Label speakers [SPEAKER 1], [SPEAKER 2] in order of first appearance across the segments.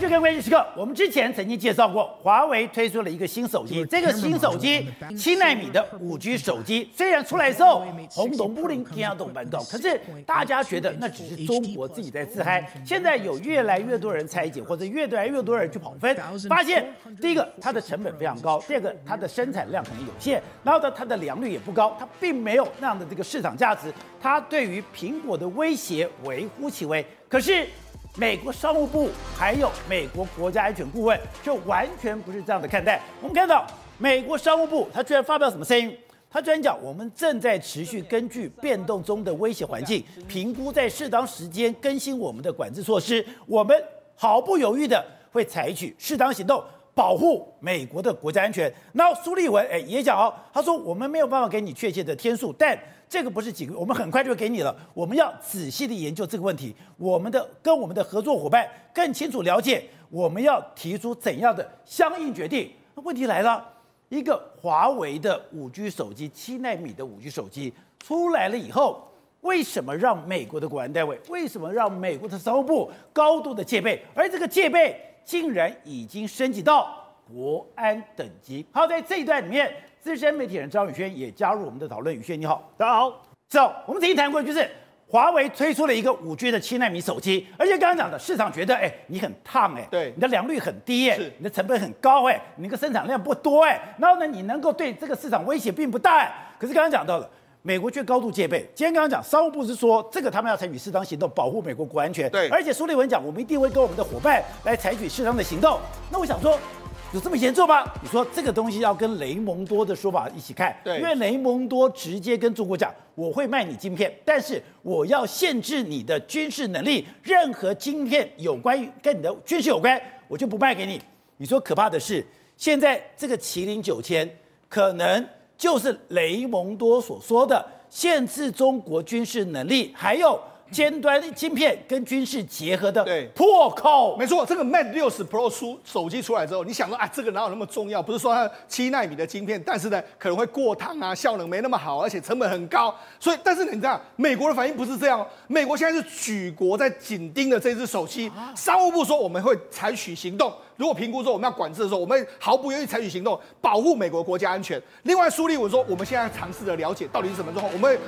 [SPEAKER 1] 迎收看《关键时刻》。我们之前曾经介绍过，华为推出了一个新手机，这个新手机七纳米的五 G 手机，虽然出来的时候轰动不灵，惊动万动，可是大家觉得那只是中国自己在自嗨。现在有越来越多人拆解，或者越来越多人去跑分，发现第一个它的成本非常高，第二个它的生产量可能有限，然后呢它的良率也不高，它并没有那样的这个市场价值，它对于苹果的威胁微乎其微。可是。美国商务部还有美国国家安全顾问就完全不是这样的看待。我们看到美国商务部他居然发表什么声音？他居然讲，我们正在持续根据变动中的威胁环境，评估在适当时间更新我们的管制措施。我们毫不犹豫的会采取适当行动，保护美国的国家安全。然后苏立文哎也讲哦，他说我们没有办法给你确切的天数，但。这个不是几个月，我们很快就会给你了。我们要仔细的研究这个问题，我们的跟我们的合作伙伴更清楚了解，我们要提出怎样的相应决定。那问题来了，一个华为的五 G 手机，七纳米的五 G 手机出来了以后，为什么让美国的国安单位，为什么让美国的商务部高度的戒备？而这个戒备竟然已经升级到国安等级。好，在这一段里面。资深媒体人张宇轩也加入我们的讨论。宇轩你好，
[SPEAKER 2] 大家好。
[SPEAKER 1] 走，我们曾经谈过，就是华为推出了一个五 G 的七纳米手机，而且刚刚讲的市场觉得，哎，你很烫，哎，
[SPEAKER 2] 对，
[SPEAKER 1] 你的良率很低，哎，
[SPEAKER 2] 是，
[SPEAKER 1] 你的成本很高，哎，你那个生产量不多，哎，然后呢，你能够对这个市场威胁并不大，哎，可是刚刚讲到了，美国却高度戒备。今天刚刚讲，商务部是说这个他们要采取适当行动，保护美国国安全，
[SPEAKER 2] 对，
[SPEAKER 1] 而且苏立文讲，我们一定会跟我们的伙伴来采取适当的行动。那我想说。有这么严重吗？你说这个东西要跟雷蒙多的说法一起看，
[SPEAKER 2] 对，
[SPEAKER 1] 因为雷蒙多直接跟中国讲，我会卖你晶片，但是我要限制你的军事能力，任何晶片有关于跟你的军事有关，我就不卖给你。你说可怕的是，现在这个麒麟九千可能就是雷蒙多所说的限制中国军事能力，还有。尖端晶片跟军事结合的破口，
[SPEAKER 2] 没错。这个 Mate 六十 Pro 出手机出来之后，你想说啊，这个哪有那么重要？不是说它七纳米的晶片，但是呢，可能会过烫啊，效能没那么好，而且成本很高。所以，但是你知道，美国的反应不是这样。美国现在是举国在紧盯着这只手机，商务部说我们会采取行动。如果评估说我们要管制的时候，我们毫不犹豫采取行动，保护美国国家安全。另外，苏立文说，我们现在尝试着了解到底是什么状况，我们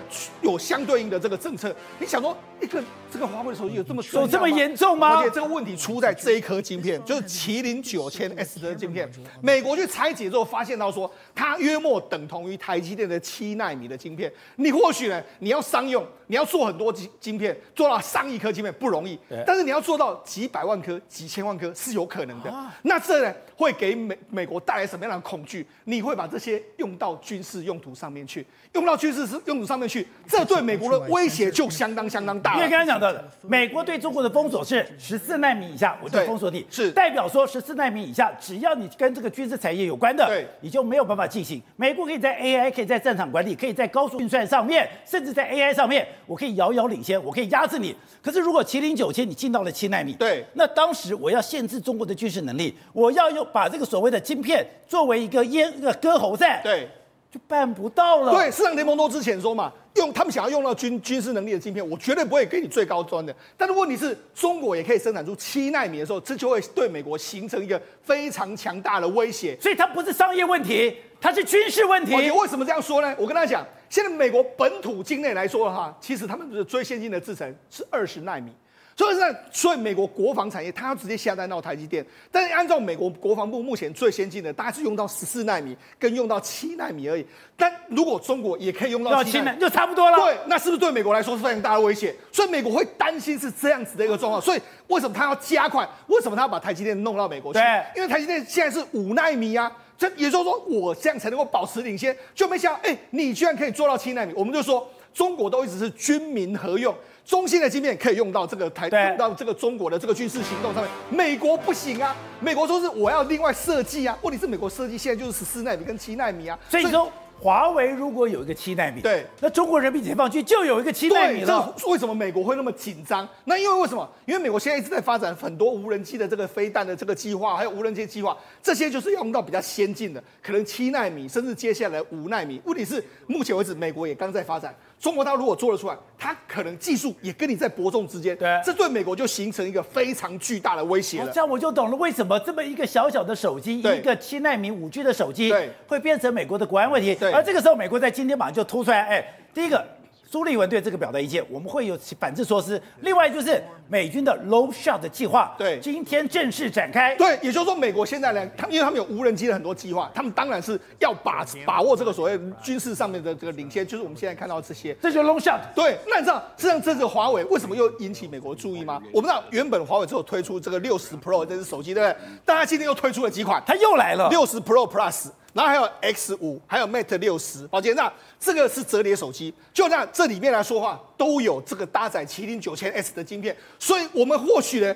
[SPEAKER 2] 有相对应的这个政策。你想说，一个这个华为手机有这么
[SPEAKER 1] 有这么严重吗？
[SPEAKER 2] 而且这个问题出在这一颗晶片，就是麒麟九千 S 的晶片。美国去拆解之后，发现到说，它约莫等同于台积电的七纳米的晶片。你或许呢，你要商用，你要做很多晶晶片，做到上亿颗晶片不容易，但是你要做到几百万颗、几千万颗是有可能的。那这呢，会给美美国带来什么样的恐惧？你会把这些用到军事用途上面去，用到军事用途上面去，这对美国的威胁就相当相当大。
[SPEAKER 1] 因为刚才讲到的，美国对中国的封锁是十四纳米以下，我就封锁你，
[SPEAKER 2] 是
[SPEAKER 1] 代表说十四纳米以下，只要你跟这个军事产业有关的，
[SPEAKER 2] 对，
[SPEAKER 1] 你就没有办法进行。美国可以在 AI，可以在战场管理，可以在高速运算上面，甚至在 AI 上面，我可以遥遥领先，我可以压制你。可是如果麒麟九千你进到了七纳米，
[SPEAKER 2] 对，
[SPEAKER 1] 那当时我要限制中国的军事能力。我要用把这个所谓的晶片作为一个烟一个割喉战，
[SPEAKER 2] 对，
[SPEAKER 1] 就办不到了。
[SPEAKER 2] 对，市场联盟都之前说嘛，用他们想要用到军军事能力的晶片，我绝对不会给你最高端的。但是问题是，中国也可以生产出七纳米的时候，这就会对美国形成一个非常强大的威胁。
[SPEAKER 1] 所以它不是商业问题，它是军事问题。
[SPEAKER 2] 你为什么这样说呢？我跟他讲，现在美国本土境内来说的话，其实他们的最先进的制程是二十纳米。所以呢，所以美国国防产业它要直接下单到台积电，但是按照美国国防部目前最先进的，大概是用到十四纳米跟用到七纳米而已。但如果中国也可以用到七纳米，
[SPEAKER 1] 就差不多了。
[SPEAKER 2] 对，那是不是对美国来说是非常大的威胁？所以美国会担心是这样子的一个状况。所以为什么他要加快？为什么他要把台积电弄到美国去？
[SPEAKER 1] 对，
[SPEAKER 2] 因为台积电现在是五纳米啊，这也就是说我这样才能够保持领先。就没想到，哎，你居然可以做到七纳米，我们就说中国都一直是军民合用。中芯的晶片可以用到这个台，用到这个中国的这个军事行动上面。美国不行啊，美国说是我要另外设计啊。问题是美国设计现在就是十四纳米跟七纳米啊。
[SPEAKER 1] 所以说，华为如果有一个七纳米，
[SPEAKER 2] 对，
[SPEAKER 1] 那中国人民解放军就有一个七纳米了。
[SPEAKER 2] 为什么美国会那么紧张？那因为为什么？因为美国现在一直在发展很多无人机的这个飞弹的这个计划，还有无人机计划，这些就是要用到比较先进的，可能七纳米，甚至接下来五纳米。问题是目前为止，美国也刚在发展。中国大陆如果做得出来，它可能技术也跟你在伯仲之间。
[SPEAKER 1] 对，
[SPEAKER 2] 这对美国就形成一个非常巨大的威胁了。
[SPEAKER 1] 这样我就懂了，为什么这么一个小小的手机，一个七纳米五 G 的手机，对，会变成美国的国安问题。对，而这个时候，美国在今天马上就突出来，哎，第一个。苏立文对这个表达意见，我们会有反制措施。另外就是美军的 Long Shot 的计划，对，今天正式展开。
[SPEAKER 2] 对，也就是说，美国现在呢，他们因为他们有无人机的很多计划，他们当然是要把把握这个所谓军事上面的这个领先，就是我们现在看到这些，
[SPEAKER 1] 这就是 Long Shot。
[SPEAKER 2] 对，那你知道，实际上这个华为为什么又引起美国注意吗？我们知道，原本华为只有推出这个六十 Pro 这只手机，对不对？但他今天又推出了几款，
[SPEAKER 1] 它又来了
[SPEAKER 2] 六十 Pro Plus。然后还有 X 五，还有 Mate 六十，宝杰，那这个是折叠手机，就那这里面来说话，都有这个搭载麒麟九千 S 的晶片，所以我们或许呢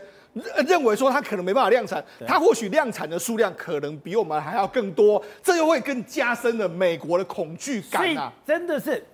[SPEAKER 2] 认为说它可能没办法量产，它或许量产的数量可能比我们还要更多，这又会更加深了美国的恐惧感啊！
[SPEAKER 1] 真的是。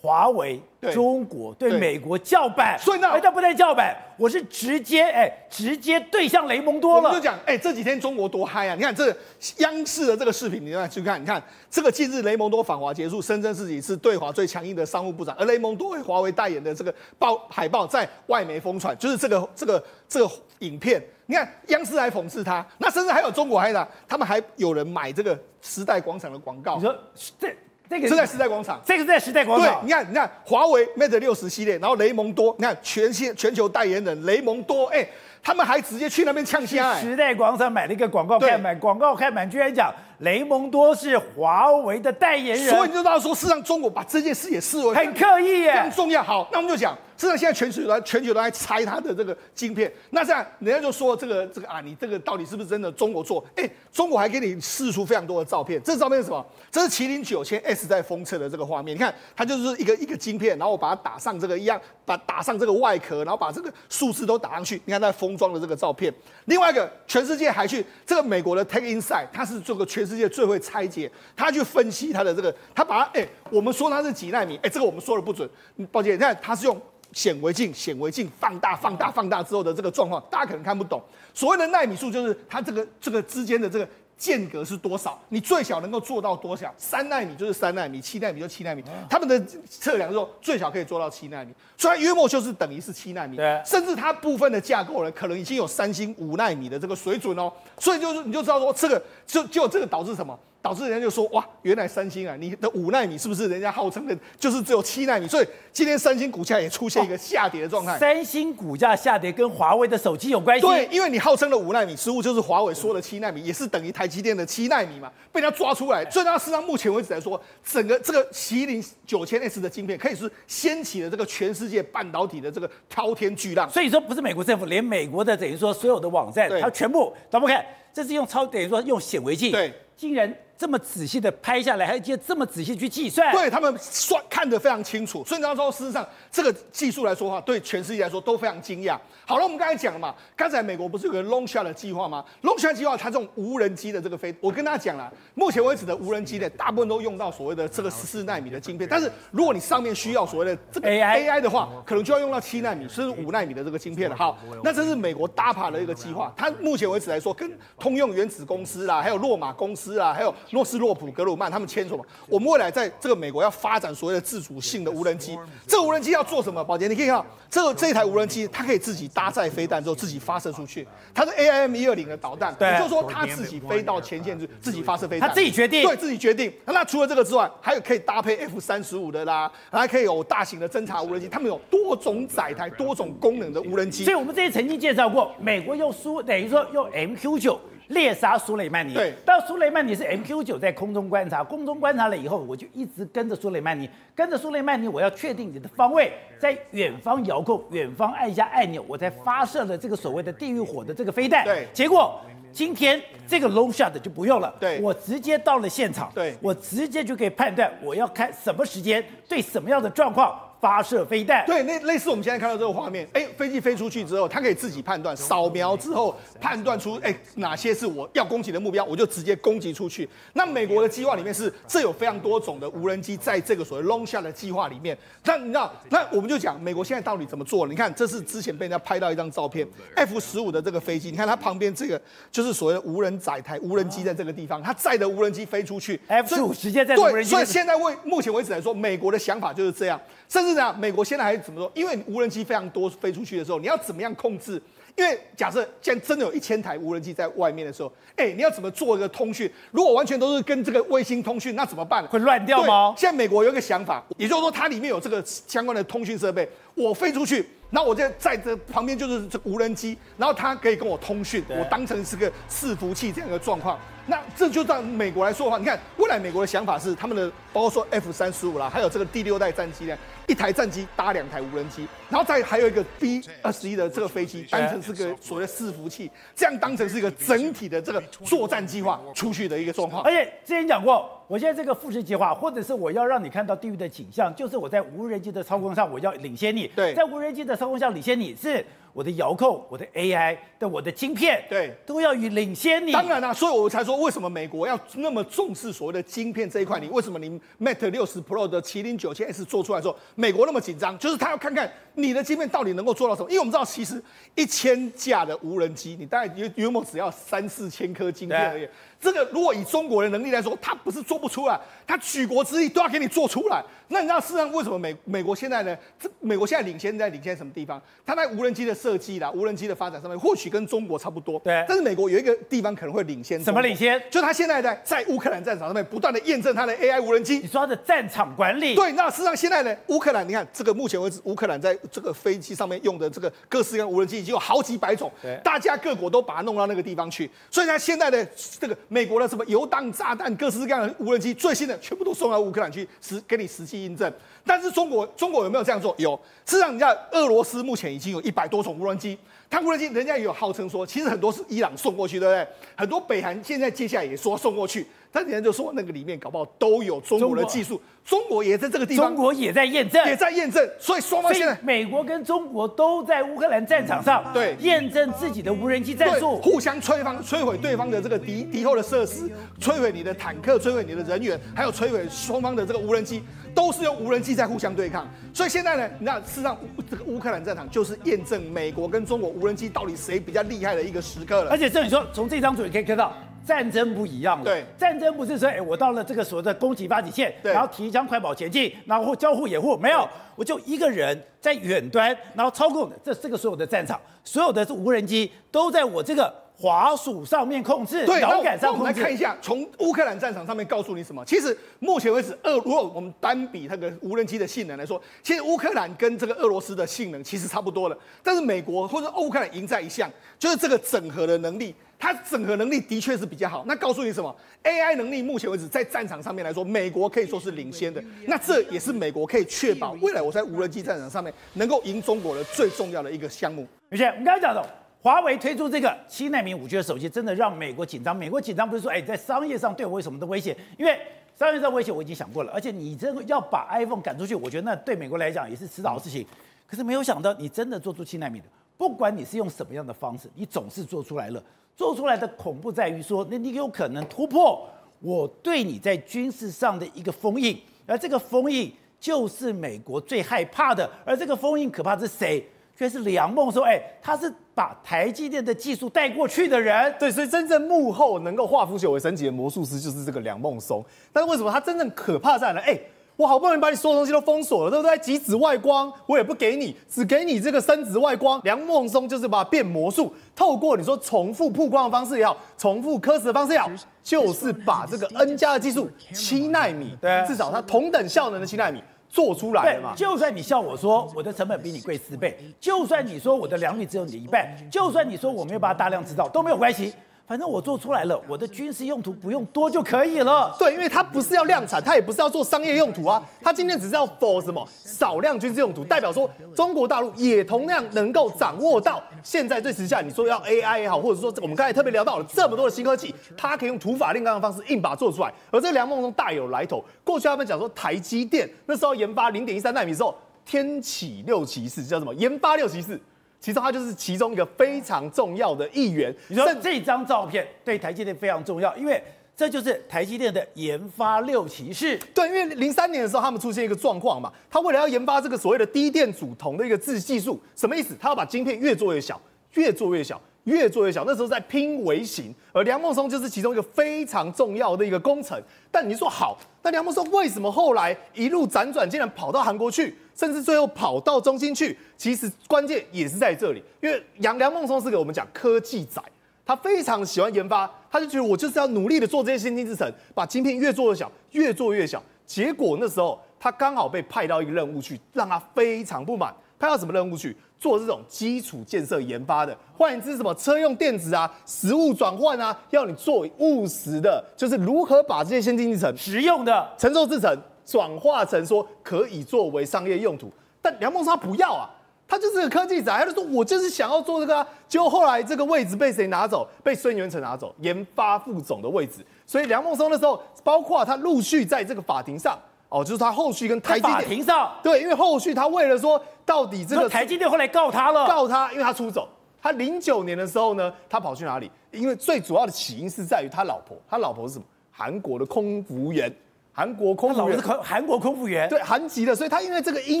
[SPEAKER 1] 华为对中国对美国叫板，
[SPEAKER 2] 所以那
[SPEAKER 1] 他不带叫板，我是直接哎，直接对向雷蒙多了。
[SPEAKER 2] 我们就讲哎，这几天中国多嗨啊！你看这央视的这个视频，你来去看，你看这个近日雷蒙多访华结束，声称自己是对华最强硬的商务部长，而雷蒙多为华为代言的这个报海报在外媒疯传，就是这个这个这个影片。你看央视还讽刺他，那甚至还有中国还呢，他们还有人买这个时代广场的广告。
[SPEAKER 1] 你说这。这个
[SPEAKER 2] 是在时代广场，
[SPEAKER 1] 这个是在时代广场。
[SPEAKER 2] 对，你看，你看，华为 Mate 六十系列，然后雷蒙多，你看全新全球代言人雷蒙多，哎，他们还直接去那边呛虾。
[SPEAKER 1] 时代广场买了一个广告看板，广告看板居然讲雷蒙多是华为的代言人，
[SPEAKER 2] 所以你就知道说，事实上中国把这件事也视为
[SPEAKER 1] 很刻意耶，
[SPEAKER 2] 很重要。好，那我们就讲。现在现在全球都全球都在拆它的这个晶片，那这样人家就说这个这个啊，你这个到底是不是真的中国做？哎，中国还给你试出非常多的照片，这照片是什么？这是麒麟九千 S 在封测的这个画面。你看，它就是一个一个晶片，然后我把它打上这个一样，把打上这个外壳，然后把这个数字都打上去。你看它封装的这个照片。另外一个，全世界还去这个美国的 TechInsights，它是做个全世界最会拆解，他去分析他的这个，他把他哎，我们说它是几纳米，哎，这个我们说的不准。抱歉，你看它是用。显微镜，显微镜放大，放大，放大之后的这个状况，大家可能看不懂。所谓的纳米数，就是它这个这个之间的这个间隔是多少，你最小能够做到多少？三纳米就是三纳米，七纳米就七纳米。他们的测量说最小可以做到七纳米，所以约莫就是等于是七纳米。对，甚至它部分的架构呢，可能已经有三星五纳米的这个水准哦。所以就是你就知道说，这个就就这个导致什么？导致人家就说哇，原来三星啊，你的五纳米是不是人家号称的，就是只有七纳米？所以今天三星股价也出现一个下跌的状态。哦，
[SPEAKER 1] 三星股价下跌跟华为的手机有关系？
[SPEAKER 2] 对，因为你号称的五纳米实物就是华为说的七纳米，也是等于台积电的七纳米嘛，被人家抓出来。所以它事实上目前为止来说，整个这个麒麟九千 S 的晶片可以是掀起了这个全世界半导体的这个滔天巨浪。
[SPEAKER 1] 所以说不是美国政府，连美国的等于说所有的网站，它全部咱们看，这是用超等于说用显微镜，
[SPEAKER 2] 对，
[SPEAKER 1] 竟然。这么仔细的拍下来，还接这么仔细去计算，
[SPEAKER 2] 对他们算看得非常清楚。所以你知道说，事实上这个技术来说的话，对全世界来说都非常惊讶。好了，我们刚才讲了嘛，刚才美国不是有个 Long Shot 的计划吗？Long Shot 计划，它这种无人机的这个飞，我跟大家讲了，目前为止的无人机呢，大部分都用到所谓的这个十四纳米的晶片。但是如果你上面需要所谓的这个 AI 的话，可能就要用到七纳米甚至五纳米的这个晶片了。好，那这是美国 DARPA 的一个计划，它目前为止来说，跟通用原子公司啦，还有洛马公司啦，还有诺斯洛普格鲁曼他们签署嘛？我们未来在这个美国要发展所谓的自主性的无人机，这个无人机要做什么？宝杰，你可以看到这个这一台无人机，它可以自己搭载飞弹之后自己发射出去，它是 AIM 一二零的导弹，对，也就是说它自己飞到前线，自己发射飞弹，
[SPEAKER 1] 它自己决定，
[SPEAKER 2] 对自己决定。那除了这个之外，还有可以搭配 F 三十五的啦，还可以有大型的侦察无人机，他们有多种载台、多种功能的无人机。
[SPEAKER 1] 所以我们之前曾经介绍过，美国用苏等于说用 MQ 九。猎杀苏雷曼尼，
[SPEAKER 2] 对，
[SPEAKER 1] 到苏雷曼尼是 MQ 九在空中观察，空中观察了以后，我就一直跟着苏雷曼尼，跟着苏雷曼尼，我要确定你的方位，在远方遥控，远方按下按钮，我才发射了这个所谓的地狱火的这个飞弹。
[SPEAKER 2] 对，
[SPEAKER 1] 结果今天这个 long shot 就不用了，
[SPEAKER 2] 对，
[SPEAKER 1] 我直接到了现场，
[SPEAKER 2] 对，
[SPEAKER 1] 我直接就可以判断我要看什么时间对什么样的状况发射飞弹。
[SPEAKER 2] 对，那类似我们现在看到这个画面，哎，飞机飞出去之后，它可以自己判断，扫描之后判断出，哎，哪些是我要攻击的目标，我就直接攻击出去。那美国的计划里面是，这有非常多种的无人机在这个所谓 long shot 的计划里面。那你知道，那我们就讲美国现在到底怎么做？你看，这是之前被人家拍到一张照片，F 十五的这个飞机，你看它旁边这个就是所谓的无人载台无人机在这个地方，它载的无人机飞出去
[SPEAKER 1] ，F 十五直接在无人机。
[SPEAKER 2] 所以现在为目前为止来说，美国的想法就是这样。甚至呢，美国现在还怎么说？因为无人机非常多飞出去的时候，你要怎么样控制？因为假设现在真的有一千台无人机在外面的时候，哎，你要怎么做一个通讯？如果完全都是跟这个卫星通讯，那怎么办？
[SPEAKER 1] 会乱掉吗？
[SPEAKER 2] 现在美国有一个想法，也就是说它里面有这个相关的通讯设备，我飞出去。那我在在这旁边就是这无人机，然后它可以跟我通讯，我当成是个伺服器这样一个状况。那这就在美国来说的话，你看未来美国的想法是他们的，包括说 F 三十五啦，还有这个第六代战机呢，一台战机搭两台无人机，然后再还有一个 B 二十一的这个飞机当成是个所谓的伺服器，这样当成是一个整体的这个作战计划出去的一个状况。
[SPEAKER 1] 而且之前讲过，我现在这个复式计划，或者是我要让你看到地狱的景象，就是我在无人机的操控上，我要领先你。
[SPEAKER 2] 对，
[SPEAKER 1] 在无人机的操控上领先你是。我的遥控、我的 AI 的、我的晶片，
[SPEAKER 2] 对，
[SPEAKER 1] 都要与领先你。
[SPEAKER 2] 当然啦、啊，所以我才说，为什么美国要那么重视所谓的晶片这一块？你为什么你 Mate 六十 Pro 的麒麟九千 S 做出来之后，美国那么紧张？就是他要看看你的晶片到底能够做到什么。因为我们知道，其实一千架的无人机，你大概约约莫只要三四千颗晶片而已。这个如果以中国的能力来说，他不是做不出来，他举国之力都要给你做出来。那你知道事实上为什么美美国现在呢？这美国现在领先在领先什么地方？他在无人机的设计啦、无人机的发展上面，或许跟中国差不多。
[SPEAKER 1] 对。
[SPEAKER 2] 但是美国有一个地方可能会领先。
[SPEAKER 1] 什么领先？
[SPEAKER 2] 就他现在在在乌克兰战场上面不断的验证他的 AI 无人机。
[SPEAKER 1] 你说他的战场管理？
[SPEAKER 2] 对。那事实上现在呢，乌克兰你看这个目前为止，乌克兰在这个飞机上面用的这个各式各样无人机已经有好几百种。
[SPEAKER 1] 对。
[SPEAKER 2] 大家各国都把它弄到那个地方去，所以呢现在的这个美国的什么油弹、炸弹、各式各样的无人机，最新的全部都送到乌克兰去实给你实际印证。但是中国中国有没有这样做？有。事实上，你看俄罗斯目前已经有一百多种无人机，他无人机人家也有号称说，其实很多是伊朗送过去，对不对？很多北韩现在接下来也说送过去，但人家就说那个里面搞不好都有中国的技术，中国也在这个地方，
[SPEAKER 1] 中国也在验证，
[SPEAKER 2] 也在验证，所以双方现在
[SPEAKER 1] 美国跟中国都在乌克兰战场上
[SPEAKER 2] 对
[SPEAKER 1] 验证自己的无人机战术，
[SPEAKER 2] 互相摧方摧毁对方的这个敌敌后的设施，摧毁你的坦克，摧毁你的人员，还有摧毁双方的这个无人机。都是用无人机在互相对抗，所以现在呢，你知道，事实上这个乌克兰战场就是验证美国跟中国无人机到底谁比较厉害的一个时刻了。
[SPEAKER 1] 而且这里说，从这张图也可以看到，战争不一样了。
[SPEAKER 2] 对，
[SPEAKER 1] 战争不是说，哎，我到了这个所谓的攻击发起线，
[SPEAKER 2] 对，
[SPEAKER 1] 然后提枪快跑前进，然后交互掩护，没有，我就一个人在远端，然后操控这这个所有的战场，所有的这无人机都在我这个。滑鼠上面控制，
[SPEAKER 2] 对，
[SPEAKER 1] 摇杆上控制。
[SPEAKER 2] 我们来看一下，从乌克兰战场上面告诉你什么？其实目前为止，俄如果我们单比那个无人机的性能来说，其实乌克兰跟这个俄罗斯的性能其实差不多了。但是美国或者乌克兰赢在一项，就是这个整合的能力，它整合能力的确是比较好。那告诉你什么？AI 能力目前为止在战场上面来说，美国可以说是领先的。那这也是美国可以确保未来我在无人机战场上面能够赢中国的最重要的一个项目。
[SPEAKER 1] 而且我们刚才讲的。华为推出这个七纳米五 G 的手机，真的让美国紧张。美国紧张不是说，哎，在商业上对我有什么的威胁？因为商业上威胁我已经想过了，而且你这个要把 iPhone 赶出去，我觉得那对美国来讲也是迟早的事情。可是没有想到，你真的做出七纳米的，不管你是用什么样的方式，你总是做出来了。做出来的恐怖在于说，那你有可能突破我对你在军事上的一个封印，而这个封印就是美国最害怕的。而这个封印可怕是谁？却是梁孟说，哎，他是把台积电的技术带过去的人，
[SPEAKER 3] 对，所以真正幕后能够化腐朽为神奇的魔术师就是这个梁孟松。但是为什么他真正可怕在呢？哎，我好不容易把你所有东西都封锁了，对不对？极紫外光我也不给你，只给你这个深紫外光。梁孟松就是把变魔术，透过你说重复曝光的方式也好，重复刻蚀的方式也好，就是把这个 N 加的技术七纳米，对，至少它同等效能的七纳米。做出来的嘛？
[SPEAKER 1] 就算你笑我说我的成本比你贵四倍，就算你说我的良率只有你的一半，就算你说我没有把它大量制造，都没有关系。反正我做出来了，我的军事用途不用多就可以了。
[SPEAKER 3] 对，因为它不是要量产，它也不是要做商业用途啊，它今天只是要 for 什么少量军事用途，代表说中国大陆也同样能够掌握到现在最时下，你说要 AI 也好，或者说我们刚才特别聊到了这么多的新科技，它可以用土法炼钢的方式硬把它做出来。而这个梁孟松大有来头，过去他们讲说台积电那时候研发零点一三纳米的时候。
[SPEAKER 2] 天启六骑士，叫什么研发六骑士，其中他就是其中一个非常重要的一员。
[SPEAKER 1] 你说这张照片对台积电非常重要，因为这就是台积电的研发六骑士。
[SPEAKER 2] 对，因为零三年的时候他们出现一个状况嘛，他为了要研发这个所谓的低电阻铜的一个制技术，什么意思？他要把晶片越做越小，越做越小。越做越小，那时候在拼微型，而梁孟松就是其中一个非常重要的一个工程。但你说好，那梁孟松为什么后来一路辗转，竟然跑到韩国去，甚至最后跑到中心去？其实关键也是在这里，因为杨梁孟松是给我们讲科技仔，他非常喜欢研发，他就觉得我就是要努力的做这些先进制程，把晶片越做越小，越做越小。结果那时候他刚好被派到一个任务去，让他非常不满。派到什么任务去？做这种基础建设研发的，换言之，什么车用电子啊、实物转换啊，要你做务实的，就是如何把这些先进制程、
[SPEAKER 1] 实用的
[SPEAKER 2] 承受制程转化成说可以作为商业用途。但梁孟松他不要啊，他就是个科技宅，他就说我就是想要做这个啊。结果后来这个位置被谁拿走？被孙元成拿走，研发副总的位置。所以梁孟松那时候，包括他陆续在这个法庭上。哦，就是他后续跟台积电
[SPEAKER 1] 法庭上，
[SPEAKER 2] 对，因为后续他为了说到底这个
[SPEAKER 1] 台积电后来告他了，
[SPEAKER 2] 告他，因为他出走。他零九年的时候呢，他跑去哪里？因为最主要的起因是在于他老婆，他老婆是什么？韩国的空服员，韩国空服员，
[SPEAKER 1] 韩国空服员，
[SPEAKER 2] 对，韩籍的，所以他因为这个因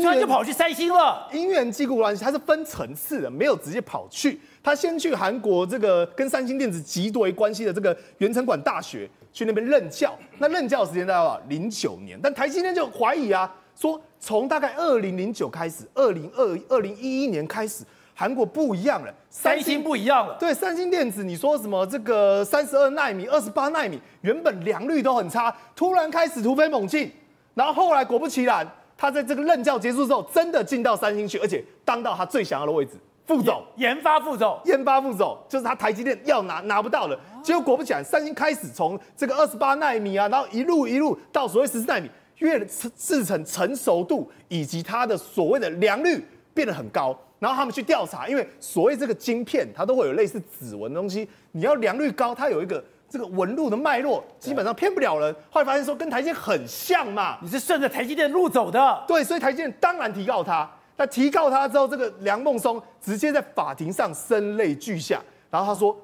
[SPEAKER 2] 缘，
[SPEAKER 1] 他就跑去三星了。
[SPEAKER 2] 因缘际故关系，他是分层次的，没有直接跑去。他先去韩国这个跟三星电子极为关系的这个原城管大学。去那边任教，那任教时间大概多少？零九年，但台积电就怀疑啊，说从大概二零零九开始，二零二二零一一年开始，韩国不一样了，
[SPEAKER 1] 三星不一样了。
[SPEAKER 2] 对，三星电子，你说什么这个三十二纳米、二十八纳米，原本良率都很差，突然开始突飞猛进，然后后来果不其然，他在这个任教结束之后，真的进到三星去，而且当到他最想要的位置。副总，
[SPEAKER 1] 研发副总，
[SPEAKER 2] 研发副总就是他台积电要拿拿不到的，结果果不其然，三星开始从这个二十八纳米啊，然后一路一路到所谓十四纳米，越制成成熟度以及它的所谓的良率变得很高，然后他们去调查，因为所谓这个晶片它都会有类似指纹的东西，你要良率高，它有一个这个纹路的脉络，基本上骗不了人。后来发现说跟台积电很像嘛，
[SPEAKER 1] 你是顺着台积电路走的，
[SPEAKER 2] 对，所以台积电当然提告他。那提告他之后，这个梁孟松直接在法庭上声泪俱下，然后他说：“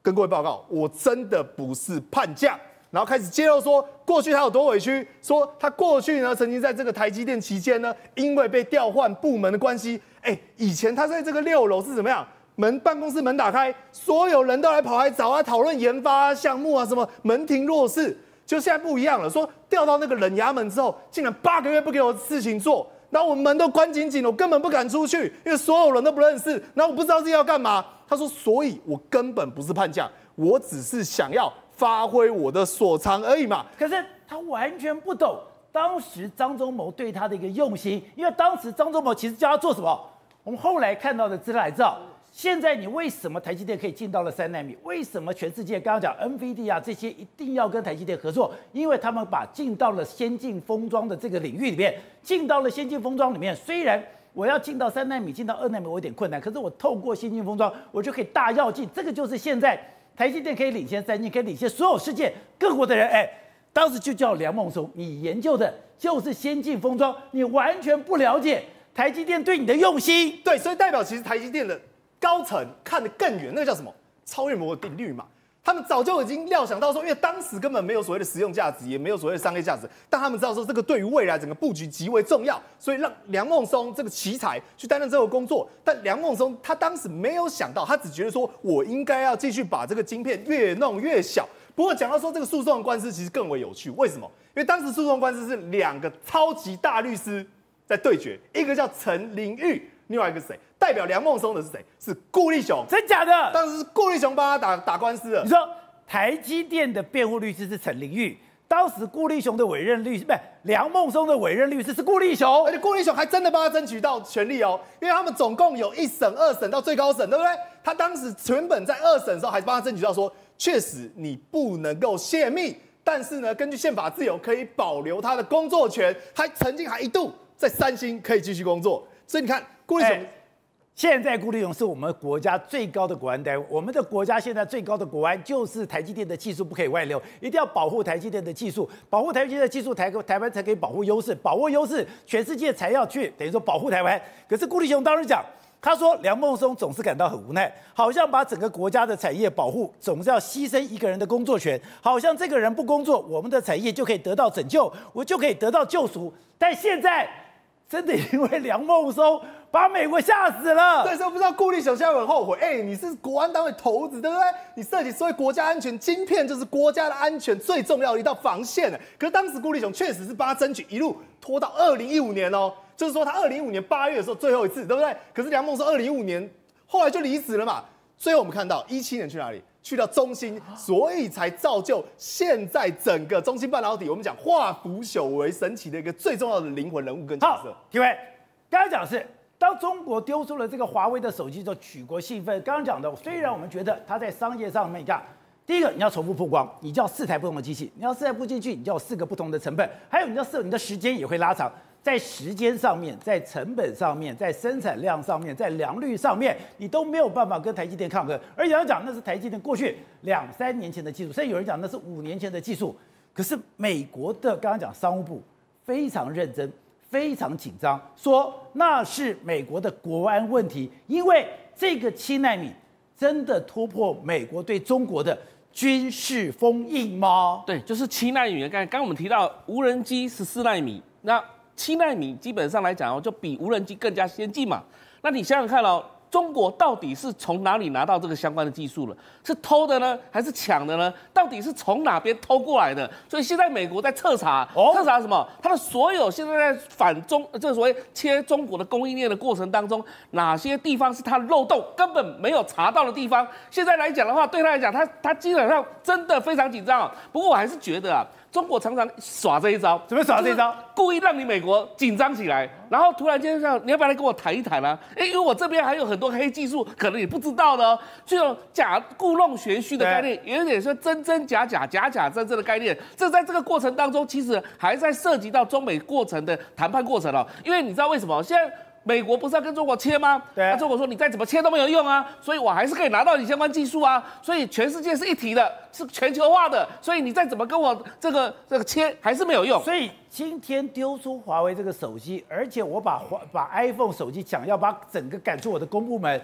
[SPEAKER 2] 跟各位报告，我真的不是叛将。”然后开始揭露说，过去他有多委屈，说他过去呢曾经在这个台积电期间呢，因为被调换部门的关系，哎，以前他在这个六楼是怎么样？门办公室门打开，所有人都来跑来找他讨论研发项目啊，什么门庭若市。就现在不一样了，说调到那个冷衙门之后，竟然八个月不给我事情做。然后我门都关紧紧的，我根本不敢出去，因为所有人都不认识。然后我不知道自己要干嘛。他说：“所以我根本不是叛将，我只是想要发挥我的所长而已嘛。”
[SPEAKER 1] 可是他完全不懂当时张忠谋对他的一个用心，因为当时张忠谋其实叫他做什么？我们后来看到的资料来知道。现在你为什么台积电可以进到了三纳米？为什么全世界刚刚讲 NVD 啊这些一定要跟台积电合作？因为他们把进到了先进封装的这个领域里面，进到了先进封装里面。虽然我要进到三纳米、进到二纳米我有点困难，可是我透过先进封装，我就可以大跃进。这个就是现在台积电可以领先三星，可以领先所有世界各国的人。哎，当时就叫梁孟松，你研究的就是先进封装，你完全不了解台积电对你的用心。
[SPEAKER 2] 对，所以代表其实台积电的。高层看得更远，那个叫什么超越摩尔定律嘛？他们早就已经料想到说，因为当时根本没有所谓的实用价值，也没有所谓的商业价值，但他们知道说这个对于未来整个布局极为重要，所以让梁孟松这个奇才去担任这个工作。但梁孟松他当时没有想到，他只觉得说我应该要继续把这个晶片越弄越小。不过讲到说这个诉讼官司其实更为有趣，为什么？因为当时诉讼官司是两个超级大律师在对决，一个叫陈玲玉，另外一个谁？代表梁孟松的是谁？是顾立雄，
[SPEAKER 1] 真假的？
[SPEAKER 2] 当时是顾立雄帮他打打官司的。
[SPEAKER 1] 你说台积电的辩护律师是陈玲玉，当时顾立雄的委任律师不是梁孟松的委任律师是顾立雄，
[SPEAKER 2] 而且顾立雄还真的帮他争取到权利哦，因为他们总共有一审、二审到最高审，对不对？他当时原本在二审的时候还帮他争取到说，确实你不能够泄密，但是呢，根据宪法自由可以保留他的工作权，还曾经还一度在三星可以继续工作，所以你看顾立雄。欸
[SPEAKER 1] 现在顾立雄是我们国家最高的国安单位，我们的国家现在最高的国安就是台积电的技术不可以外流，一定要保护台积电的技术，保护台积电的技术，台台湾才可以保护优势，保护优势，全世界才要去等于说保护台湾。可是顾立雄当时讲，他说梁孟松总是感到很无奈，好像把整个国家的产业保护总是要牺牲一个人的工作权，好像这个人不工作，我们的产业就可以得到拯救，我就可以得到救赎。但现在真的因为梁孟松。把美国吓死了。
[SPEAKER 3] 对，所以不知道顾立雄现在很后悔。哎，你是国安单位头子，对不对？你设计所谓国家安全晶片，就是国家的安全最重要的一道防线。可是当时顾立雄确实是帮他争取，一路拖到二零一五年哦。就是说他二零一五年八月的时候最后一次，对不对？可是梁孟松二零一五年后来就离职了嘛。最后我们看到一七年去哪里？去到中心，所以才造就现在整个中芯半导体，我们讲化腐朽为神奇的一个最重要的灵魂人物跟角色。
[SPEAKER 1] 体会，刚刚讲的是。当中国丢出了这个华为的手机之后，举国兴奋。刚刚讲的，虽然我们觉得它在商业上面，你看，第一个你要重复曝光，你就要四台不同的机器，你要四台不进去，你就要四个不同的成本，还有你要设你的时间也会拉长，在时间上面，在成本上面，在生产量上面，在良率上面，你都没有办法跟台积电抗衡。而且要讲那是台积电过去两三年前的技术，甚至有人讲那是五年前的技术。可是美国的刚刚讲商务部非常认真。非常紧张，说那是美国的国安问题，因为这个七纳米真的突破美国对中国的军事封印吗？
[SPEAKER 4] 对，就是七纳米。刚刚我们提到无人机十四纳米，那七纳米基本上来讲哦，就比无人机更加先进嘛。那你想想看哦。中国到底是从哪里拿到这个相关的技术了？是偷的呢，还是抢的呢？到底是从哪边偷过来的？所以现在美国在彻查，彻查什么？它的所有现在在反中，这个所谓切中国的供应链的过程当中，哪些地方是它的漏洞，根本没有查到的地方？现在来讲的话，对他来讲，他他基本上真的非常紧张。不过我还是觉得啊。中国常常耍这一招，
[SPEAKER 1] 怎么耍这一招？
[SPEAKER 4] 故意让你美国紧张起来，然后突然间这样，你要不要来跟我谈一谈啊？哎，因为我这边还有很多黑技术，可能你不知道的哦。这种假故弄玄虚的概念，有点说真真假假、假假真真的概念。这在这个过程当中，其实还在涉及到中美过程的谈判过程哦。因为你知道为什么现在？美国不是要跟中国切吗？对，那中国说你再怎么切都没有用啊，所以我还是可以拿到你相关技术啊。所以全世界是一体的，是全球化的，所以你再怎么跟我这个这个切还是没有用。
[SPEAKER 1] 所以今天丢出华为这个手机，而且我把华把 iPhone 手机想要把整个赶出我的公部门。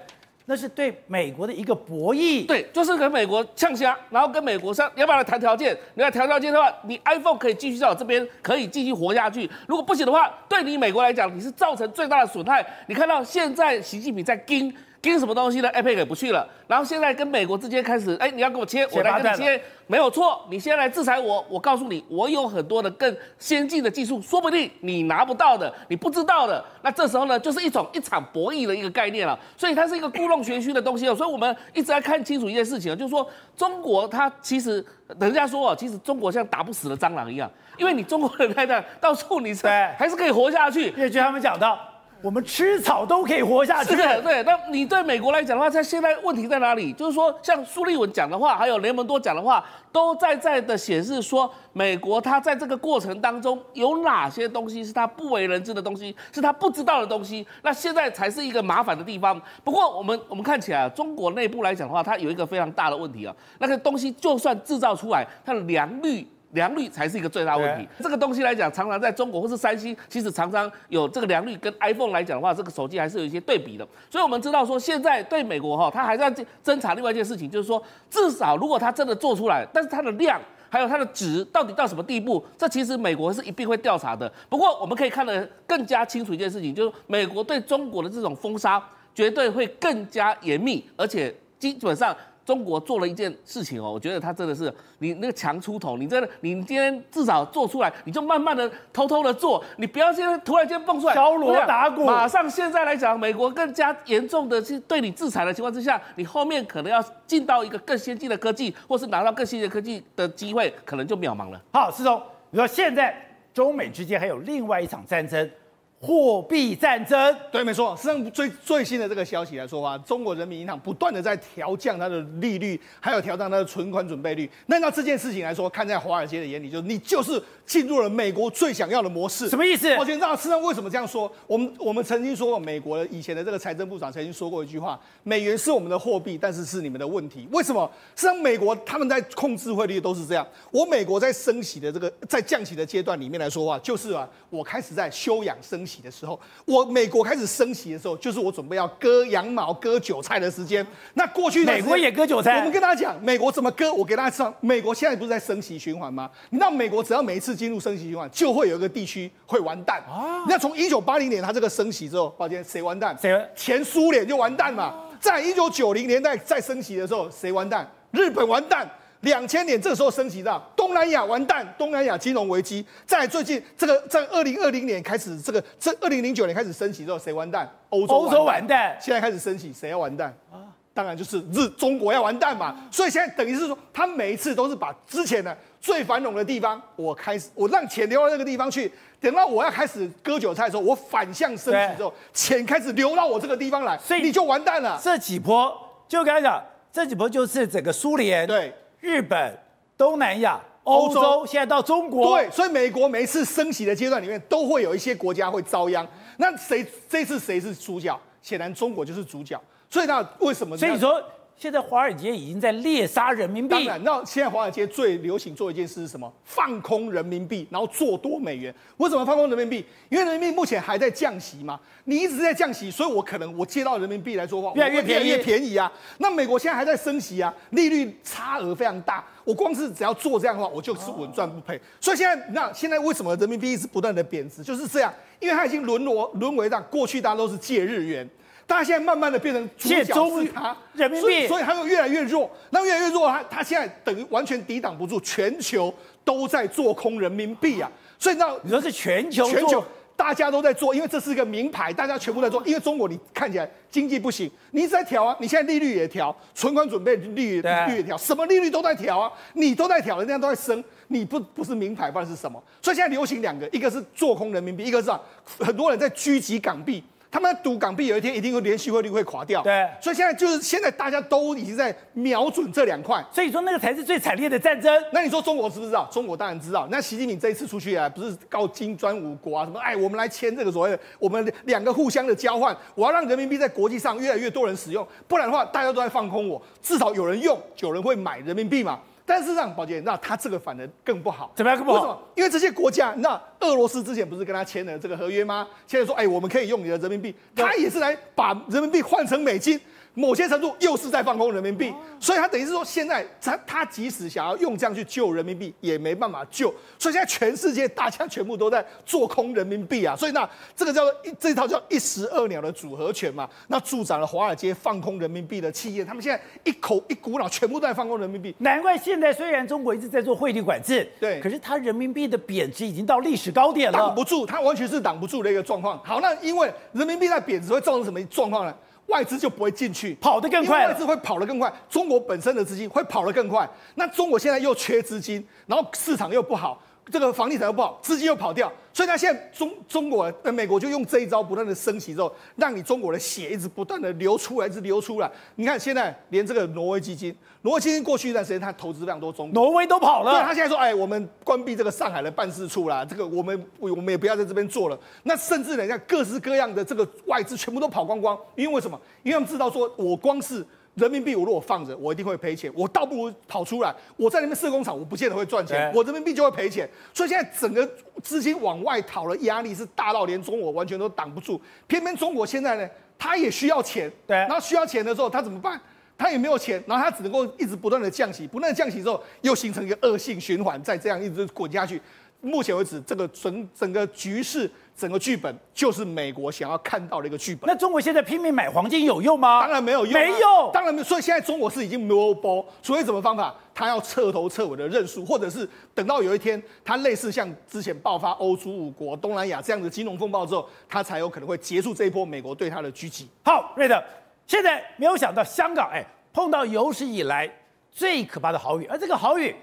[SPEAKER 1] 那是对美国的一个博弈，
[SPEAKER 4] 对，就是跟美国呛虾，然后跟美国说，你要不要谈条件？你要谈条件的话，你 iPhone 可以继续在我这边，可以继续活下去。如果不行的话，对你美国来讲，你是造成最大的损害。你看到现在习近平在盯。盯什么东西呢？APEC 也不去了，然后现在跟美国之间开始，哎，你要跟我切，我来跟你切，没有错。你现在来制裁我，我告诉你，我有很多的更先进的技术，说不定你拿不到的，你不知道的。那这时候呢，就是一种一场博弈的一个概念了。所以它是一个故弄玄虚的东西哦。所以我们一直在看清楚一件事情啊，就是说中国它其实人家说哦，其实中国像打不死的蟑螂一样，因为你中国人太大到处你是还是可以活下去。
[SPEAKER 1] 叶军他们讲到。我们吃草都可以活下去。
[SPEAKER 4] 对对，那你对美国来讲的话，它现在问题在哪里？就是说，像苏立文讲的话，还有雷蒙多讲的话，都在在的显示说，美国它在这个过程当中有哪些东西是它不为人知的东西，是它不知道的东西。那现在才是一个麻烦的地方。不过，我们我们看起来，中国内部来讲的话，它有一个非常大的问题啊，那个东西就算制造出来，它的良率。良率才是一个最大问题。这个东西来讲，常常在中国或是三星，其实常常有这个良率跟 iPhone 来讲的话，这个手机还是有一些对比的。所以我们知道说，现在对美国哈，它还是要侦查另外一件事情，就是说，至少如果它真的做出来，但是它的量还有它的值到底到什么地步，这其实美国是一定会调查的。不过我们可以看得更加清楚一件事情，就是美国对中国的这种封杀绝对会更加严密，而且基本上。中国做了一件事情哦，我觉得他真的是你那个强出头，你真的你今天至少做出来，你就慢慢的偷偷的做，你不要现在突然间蹦出来
[SPEAKER 1] 敲锣打鼓。
[SPEAKER 4] 马上现在来讲，美国更加严重的是对你制裁的情况之下，你后面可能要进到一个更先进的科技，或是拿到更先进的科技的机会，可能就渺茫了。
[SPEAKER 1] 好，思聪，你说现在中美之间还有另外一场战争，货币战争，
[SPEAKER 2] 对，没错。实际上最最新的这个消息来说话，中国人民银行不断的在调降它的利率，还有调降它的存款准备率。那那这件事情来说，看在华尔街的眼里，就是你就是进入了美国最想要的模式。
[SPEAKER 1] 什么意思？
[SPEAKER 2] 我先知道，实际上为什么这样说？我们我们曾经说过，美国以前的这个财政部长曾经说过一句话：美元是我们的货币，但是是你们的问题。为什么？实际上美国他们在控制汇率都是这样。我美国在升息的这个在降息的阶段里面来说话，就是啊，我开始在休养生息的时候。我美国开始升息的时候，就是我准备要割羊毛、割韭菜的时间。那过去
[SPEAKER 1] 美国也割韭菜。
[SPEAKER 2] 我们跟大家讲，美国怎么割？我给大家讲，美国现在不是在升息循环吗？你知道美国只要每一次进入升息循环，就会有一个地区会完蛋啊。那从一九八零年它这个升息之后，抱歉，谁完蛋？
[SPEAKER 1] 谁？
[SPEAKER 2] 前苏联就完蛋嘛。在一九九零年代再升息的时候，谁完蛋？日本完蛋。两千年这个时候升级到东南亚完蛋，东南亚金融危机。在最近这个在二零二零年开始，这个这二零零九年开始升级之后，谁完蛋？欧洲欧
[SPEAKER 1] 洲完蛋。
[SPEAKER 2] 现在开始升级，谁要完蛋啊？当然就是日中国要完蛋嘛。所以现在等于是说，他每一次都是把之前的最繁荣的地方，我开始我让钱流到那个地方去，等到我要开始割韭菜的时候，我反向升级之后，钱开始流到我这个地方来，所以你就完蛋了。
[SPEAKER 1] 这几波就刚才讲，这几波就是整个苏联对。日本、东南亚、欧洲，洲现在到中国，
[SPEAKER 2] 对，所以美国每一次升息的阶段里面，都会有一些国家会遭殃。那谁这次谁是主角？显然中国就是主角。所以那为什么？
[SPEAKER 1] 所以说。现在华尔街已经在猎杀人民币。
[SPEAKER 2] 当然，那现在华尔街最流行做一件事是什么？放空人民币，然后做多美元。为什么放空人民币？因为人民币目前还在降息嘛，你一直在降息，所以我可能我借到人民币来说话，
[SPEAKER 1] 越来越便宜，
[SPEAKER 2] 越便宜啊。那美国现在还在升息啊，利率差额非常大。我光是只要做这样的话，我就是稳赚不赔。所以现在，那现在为什么人民币一直不断的贬值？就是这样，因为它已经沦落沦为到过去大家都是借日元。大家现在慢慢的变成主角是它
[SPEAKER 1] 人民币，
[SPEAKER 2] 所以它又越来越弱。那越来越弱，它它现在等于完全抵挡不住，全球都在做空人民币啊。所以那
[SPEAKER 1] 你说是全球
[SPEAKER 2] 全球大家都在做，因为这是一个名牌，大家全部在做。因为中国你看起来经济不行，你一直在调啊，你现在利率也调，存款准备利率利率也调，什么利率都在调啊，你都在调，人家都在升，你不不是名牌，不然是什么？所以现在流行两个，一个是做空人民币，一个是啊，很多人在狙击港币。他们赌港币有一天一定会连续汇率会垮掉，
[SPEAKER 1] 对，
[SPEAKER 2] 所以现在就是现在大家都已经在瞄准这两块，
[SPEAKER 1] 所以说那个才是最惨烈的战争。
[SPEAKER 2] 那你说中国知不知道？中国当然知道。那习近平这一次出去啊，不是告金砖五国啊，什么哎，我们来签这个所谓的我们两个互相的交换，我要让人民币在国际上越来越多人使用，不然的话大家都在放空我，至少有人用，有人会买人民币嘛。但是让宝杰，那他这个反而更不好。
[SPEAKER 1] 怎么样更不好？为什么？
[SPEAKER 2] 因为这些国家，那俄罗斯之前不是跟他签了这个合约吗？现在说，哎，我们可以用你的人民币，他也是来把人民币换成美金。某些程度又是在放空人民币，所以他等于是说，现在他他即使想要用这样去救人民币，也没办法救。所以现在全世界大家全部都在做空人民币啊，所以那这个叫做一这一套叫一石二鸟的组合拳嘛，那助长了华尔街放空人民币的企业，他们现在一口一股脑全部都在放空人民币。
[SPEAKER 1] 难怪现在虽然中国一直在做汇率管制，
[SPEAKER 2] 对，
[SPEAKER 1] 可是它人民币的贬值已经到历史高点了，
[SPEAKER 2] 挡不住，它完全是挡不住的一个状况。好，那因为人民币在贬值会造成什么状况呢？外资就不会进去，
[SPEAKER 1] 跑得更快。
[SPEAKER 2] 外资会跑得更快，中国本身的资金会跑得更快。那中国现在又缺资金，然后市场又不好，这个房地产又不好，资金又跑掉。所以，他现在中中国呃美国就用这一招不断的升级之后，让你中国的血一直不断的流出来，一直流出来。你看现在连这个挪威基金，挪威基金过去一段时间他投资非常多中国，
[SPEAKER 1] 挪威都跑了。
[SPEAKER 2] 对，他现在说，哎，我们关闭这个上海的办事处啦，这个我们我们也不要在这边做了。那甚至人家各式各样的这个外资全部都跑光光，因为为什么？因为他们知道说，我光是。人民币我如果放着，我一定会赔钱。我倒不如跑出来，我在那边设工厂，我不见得会赚钱，我人民币就会赔钱。所以现在整个资金往外逃的压力是大到连中国完全都挡不住。偏偏中国现在呢，他也需要钱，
[SPEAKER 1] 对，
[SPEAKER 2] 然后需要钱的时候，他怎么办？他也没有钱，然后他只能够一直不断的降息，不断的降息之后，又形成一个恶性循环，再这样一直滚下去。目前为止，这个整整个局势。整个剧本就是美国想要看到的一个剧本。
[SPEAKER 1] 那中国现在拼命买黄金有用吗？
[SPEAKER 2] 当然没有用，啊，
[SPEAKER 1] 没用，
[SPEAKER 2] 当然没有。所以现在中国是已经没有包，所以什么方法？他要彻头彻尾的认输，或者是等到有一天，他类似像之前爆发欧洲五国、东南亚这样的金融风暴之后，他才有可能会结束这一波美国对他的狙击。
[SPEAKER 1] 好，瑞德，现在没有想到香港，哎，碰到有史以来最可怕的豪雨，而这个豪雨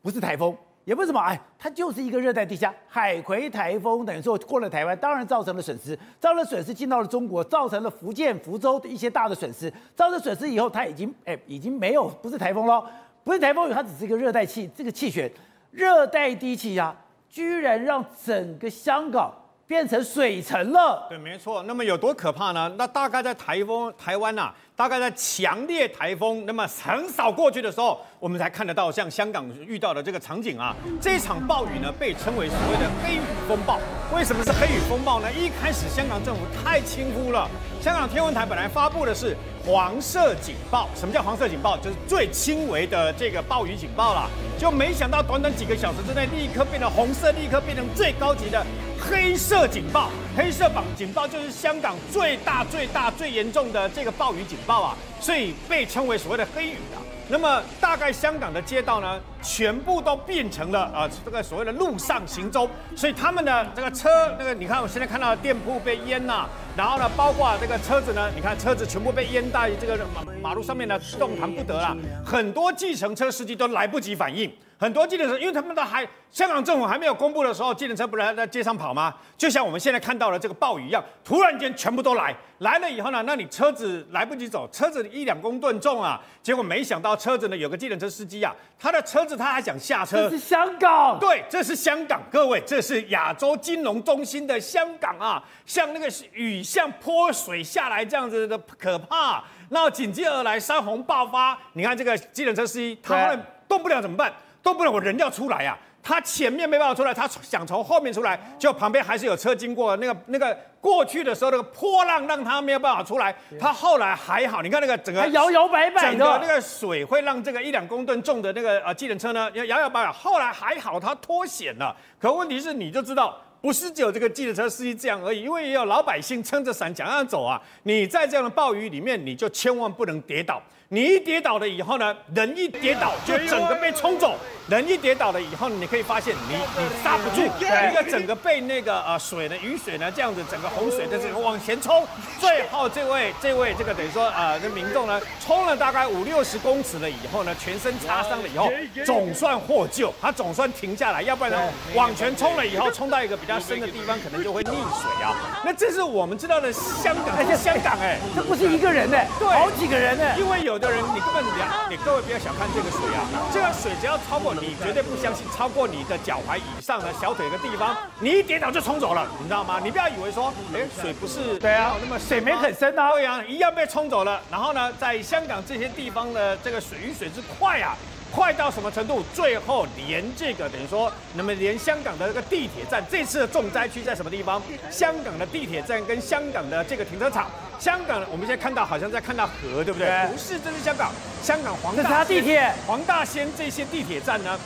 [SPEAKER 1] 不是台风。也不是什么，哎，它就是一个热带低压，海葵台风等于说过了台湾，当然造成了损失，造成了损失进到了中国，造成了福建福州的一些大的损失，造成损失以后，它已经哎已经没有不是台风了，不是台风雨，它只是一个热带气这个气旋，热带低气压居然让整个香港变成水城了。
[SPEAKER 5] 对，没错。那么有多可怕呢？那大概在台风台湾呐、大概在强烈台风那么横扫过去的时候，我们才看得到像香港遇到的这个场景啊。这场暴雨呢，被称为所谓的黑雨风暴。为什么是黑雨风暴呢？一开始香港政府太轻忽了。香港天文台本来发布的是黄色警报。什么叫黄色警报？就是最轻微的这个暴雨警报啦。就没想到短短几个小时之内，立刻变成红色，立刻变成最高级的。黑色警报，黑色榜警报就是香港最大、最大、最严重的这个暴雨警报啊，所以被称为所谓的黑雨啊。那么大概香港的街道呢，全部都变成了啊这个所谓的路上行舟，所以他们的这个车，那个你看我现在看到的店铺被淹了，然后呢，包括这个车子呢，你看车子全部被淹在这个马马路上面呢，动弹不得了，很多计程车司机都来不及反应。很多计程车，因为他们的还香港政府还没有公布的时候，计程车不是还在街上跑吗？就像我们现在看到的这个暴雨一样，突然间全部都来，来了以后呢，那你车子来不及走，车子一两公吨重啊，结果没想到车子呢，有个计程车司机啊，他的车子他还想下车。
[SPEAKER 1] 这是香港。
[SPEAKER 5] 对，这是香港，各位，这是亚洲金融中心的香港啊，像那个雨像泼水下来这样子的可怕，然后紧接而来山洪爆发，你看这个计程车司机，他后来动不了怎么办？都不能，我人要出来呀、啊！他前面没办法出来，他想从后面出来，就旁边还是有车经过。那个那个过去的时候，那个波浪让他没有办法出来。他后来还好，你看那个整个
[SPEAKER 1] 摇摇摆摆的，
[SPEAKER 5] 整个那个水会让这个一两公吨重的那个呃计程车呢摇摇摆摆。后来还好，他脱险了。可问题是，你就知道，不是只有这个计程车司机这样而已，因为也有老百姓撑着伞想要走啊。你在这样的暴雨里面，你就千万不能跌倒。你一跌倒了以后呢，人一跌倒就整个被冲走。人一跌倒了以后，你可以发现你你刹不住，一个整个被那个呃水呢雨水呢这样子整个洪水的这个往前冲。最后这位这位这个等于说呃这民众呢冲了大概五六十公尺了以后呢，全身擦伤了以后总算获救，他总算停下来，要不然呢往前冲了以后冲到一个比较深的地方可能就会溺水啊。那这是我们知道的香港，而且香港哎，
[SPEAKER 1] 这不是一个人哎，对，好几个人哎，
[SPEAKER 5] 因为有。的人，你根本量，你各位不要小看这个水啊！这个水只要超过你绝对不相信，超过你的脚踝以上的小腿的地方，你一跌倒就冲走了，你知道吗？你不要以为说，哎，水不是
[SPEAKER 1] 对啊，
[SPEAKER 5] 那么
[SPEAKER 1] 水没很深啊，
[SPEAKER 5] 对啊，一样被冲走了。然后呢，在香港这些地方的这个水与水之快啊！快到什么程度？最后连这个等于说，那么连香港的这个地铁站，这次的重灾区在什么地方？香港的地铁站跟香港的这个停车场。香港，我们现在看到好像在看到河，对不对？不是，这是香港。香港黄大仙地铁、黄大仙这些地铁站呢，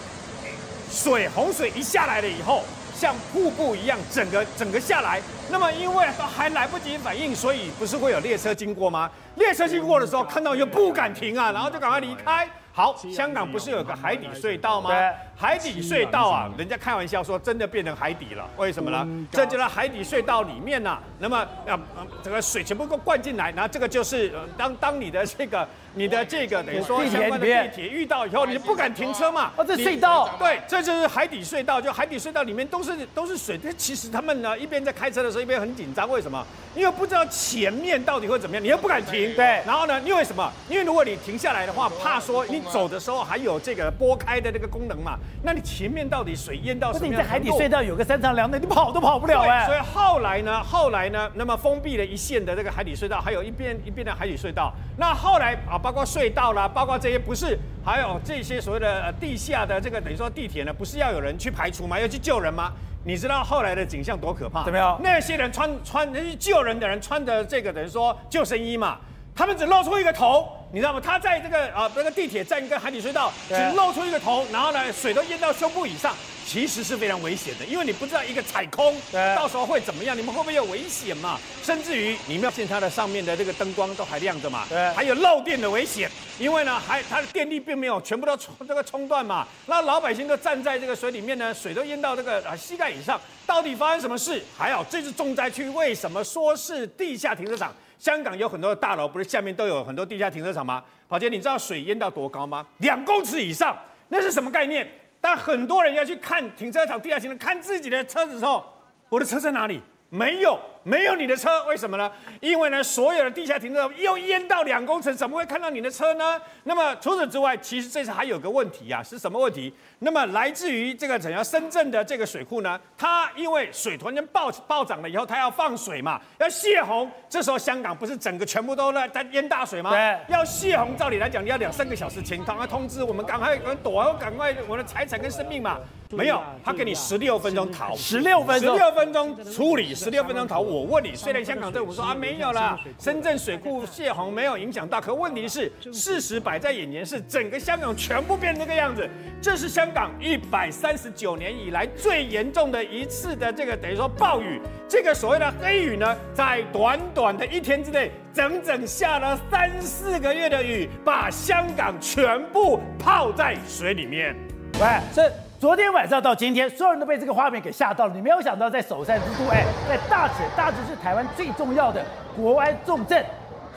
[SPEAKER 5] 水洪水一下来了以后，像瀑布一样，整个整个下来。那么因为还来不及反应，所以不是会有列车经过吗？列车经过的时候，看到又不敢停啊，然后就赶快离开。好，香港不是有个海底隧道吗？海底隧道啊，人家开玩笑说，真的变成海底了。为什么呢？这就在海底隧道里面呐、啊。那么，啊，整个水全部都灌进来，然后这个就是，当当你的这个，你的这个等于说相关的地铁遇到以后，你就不敢停车嘛。
[SPEAKER 1] 哦，这隧道。
[SPEAKER 5] 对，这就是海底隧道。就海底隧道里面都是都是水。其实他们呢，一边在开车的时候，一边很紧张。为什么？因为不知道前面到底会怎么样，你又不敢停。
[SPEAKER 1] 对。
[SPEAKER 5] 然后呢，因为什么？因为如果你停下来的话，怕说你。走的时候还有这个拨开的这个功能嘛？那你前面到底水淹到什么样？
[SPEAKER 1] 你在海底隧道有个三长两短，你跑都跑不了哎。
[SPEAKER 5] 所以后来呢，后来呢，那么封闭了一线的这个海底隧道，还有一边一边的海底隧道。那后来啊，包括隧道啦，包括这些不是，还有这些所谓的地下的这个等于说地铁呢，不是要有人去排除吗？要去救人吗？你知道后来的景象多可怕？
[SPEAKER 1] 怎么样？
[SPEAKER 5] 那些人穿穿救人的人穿的这个等于说救生衣嘛，他们只露出一个头。你知道吗？他在这个啊那个地铁站跟海底隧道只露出一个头，然后呢，水都淹到胸部以上，其实是非常危险的，因为你不知道一个踩空，到时候会怎么样？你们会不会有危险嘛？甚至于你们要见它的上面的这个灯光都还亮着嘛？对，还有漏电的危险，因为呢，还它的电力并没有全部都冲这个冲断嘛。那老百姓都站在这个水里面呢，水都淹到这个啊膝盖以上，到底发生什么事？还有，这是重灾区，为什么说是地下停车场？香港有很多的大楼，不是下面都有很多地下停车场吗？宝杰，你知道水淹到多高吗？两公尺以上，那是什么概念？当很多人要去看停车场地下停车，看自己的车子的时候，我的车在哪里？没有，没有你的车，为什么呢？因为呢，所有的地下停车场又淹到两公尺，怎么会看到你的车呢？那么除此之外，其实这次还有个问题啊，是什么问题？那么来自于这个怎样深圳的这个水库呢，它因为水突然间暴暴涨了以后，它要放水嘛，要泄洪。这时候香港不是整个全部都在在淹大水吗？
[SPEAKER 1] 对，
[SPEAKER 5] 要泄洪，照理来讲你要两三个小时前赶快通知我们，赶快躲，赶快我的财产跟生命嘛。没有，他给你十六分钟逃，
[SPEAKER 1] 十六分钟，
[SPEAKER 5] 十六分钟处理，十六分钟逃。我问你，虽然香港政府说啊没有啦，深圳水库泄洪没有影响到，可问题是事实摆在眼前，是整个香港全部变成这个样子。这是香港一百三十九年以来最严重的一次的这个等于说暴雨。这个所谓的黑雨呢，在短短的一天之内，整整下了三四个月的雨，把香港全部泡在水里面。
[SPEAKER 1] 喂，是。昨天晚上到今天，所有人都被这个画面给吓到了。你没有想到，在首善之都，哎，在大直，大直是台湾最重要的国安重镇，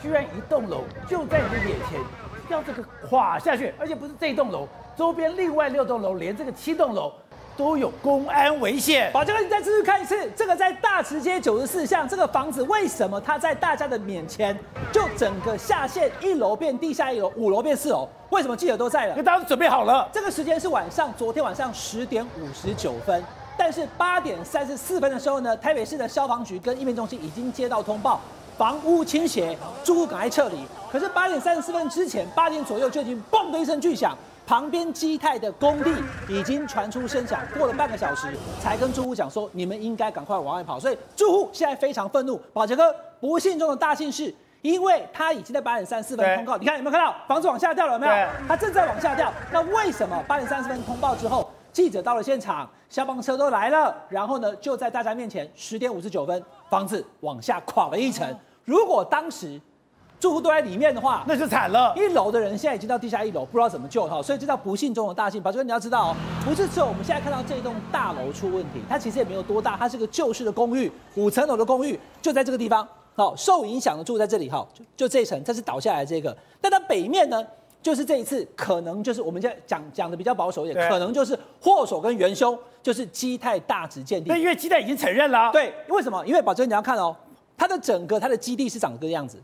[SPEAKER 1] 居然一栋楼就在你的眼前，要这个垮下去，而且不是这栋楼，周边另外六栋楼，连这个七栋楼。都有公安危险。
[SPEAKER 6] 宝杰哥，你再继续看一次，这个在大池街九十四巷，这个房子为什么它在大家的面前就整个下线，一楼变地下一楼，五楼变四楼？为什么记者都在了？
[SPEAKER 1] 因为大家都准备好了。
[SPEAKER 6] 这个时间是晚上，昨天晚上十点五十九分，但是八点三十四分的时候呢，台北市的消防局跟应变中心已经接到通报，房屋倾斜，住户赶快撤离。可是八点三十四分之前，八点左右就已经嘣的一声巨响。旁边基泰的工地已经传出声响，过了半个小时才跟住户讲说，你们应该赶快往外跑。所以住户现在非常愤怒。宝杰哥，不幸中的大幸是，因为他已经在八点三十四分通告，你看有没有看到房子往下掉了？有没有？他正在往下掉。那为什么八点三十分通报之后，记者到了现场，消防车都来了，然后呢就在大家面前，十点五十九分房子往下垮了一层。如果当时住户都在里面的话，
[SPEAKER 1] 那就惨了。
[SPEAKER 6] 一楼的人现在已经到地下一楼，不知道怎么救哈，所以这叫不幸中的大幸。宝杰哥，你要知道哦，不是只有我们现在看到这栋大楼出问题，它其实也没有多大，它是个旧式的公寓，五层楼的公寓就在这个地方。好，受影响的住在这里哈，就就这一层，这是倒下来的这个。但它北面呢，就是这一次可能就是我们现在讲讲的比较保守一点，可能就是祸首跟元凶就是基泰大直鉴定。
[SPEAKER 1] 那因为基泰已经承认了。
[SPEAKER 6] 对，为什么？因为宝珍你要看哦，它的整个它的基地是长这个样子。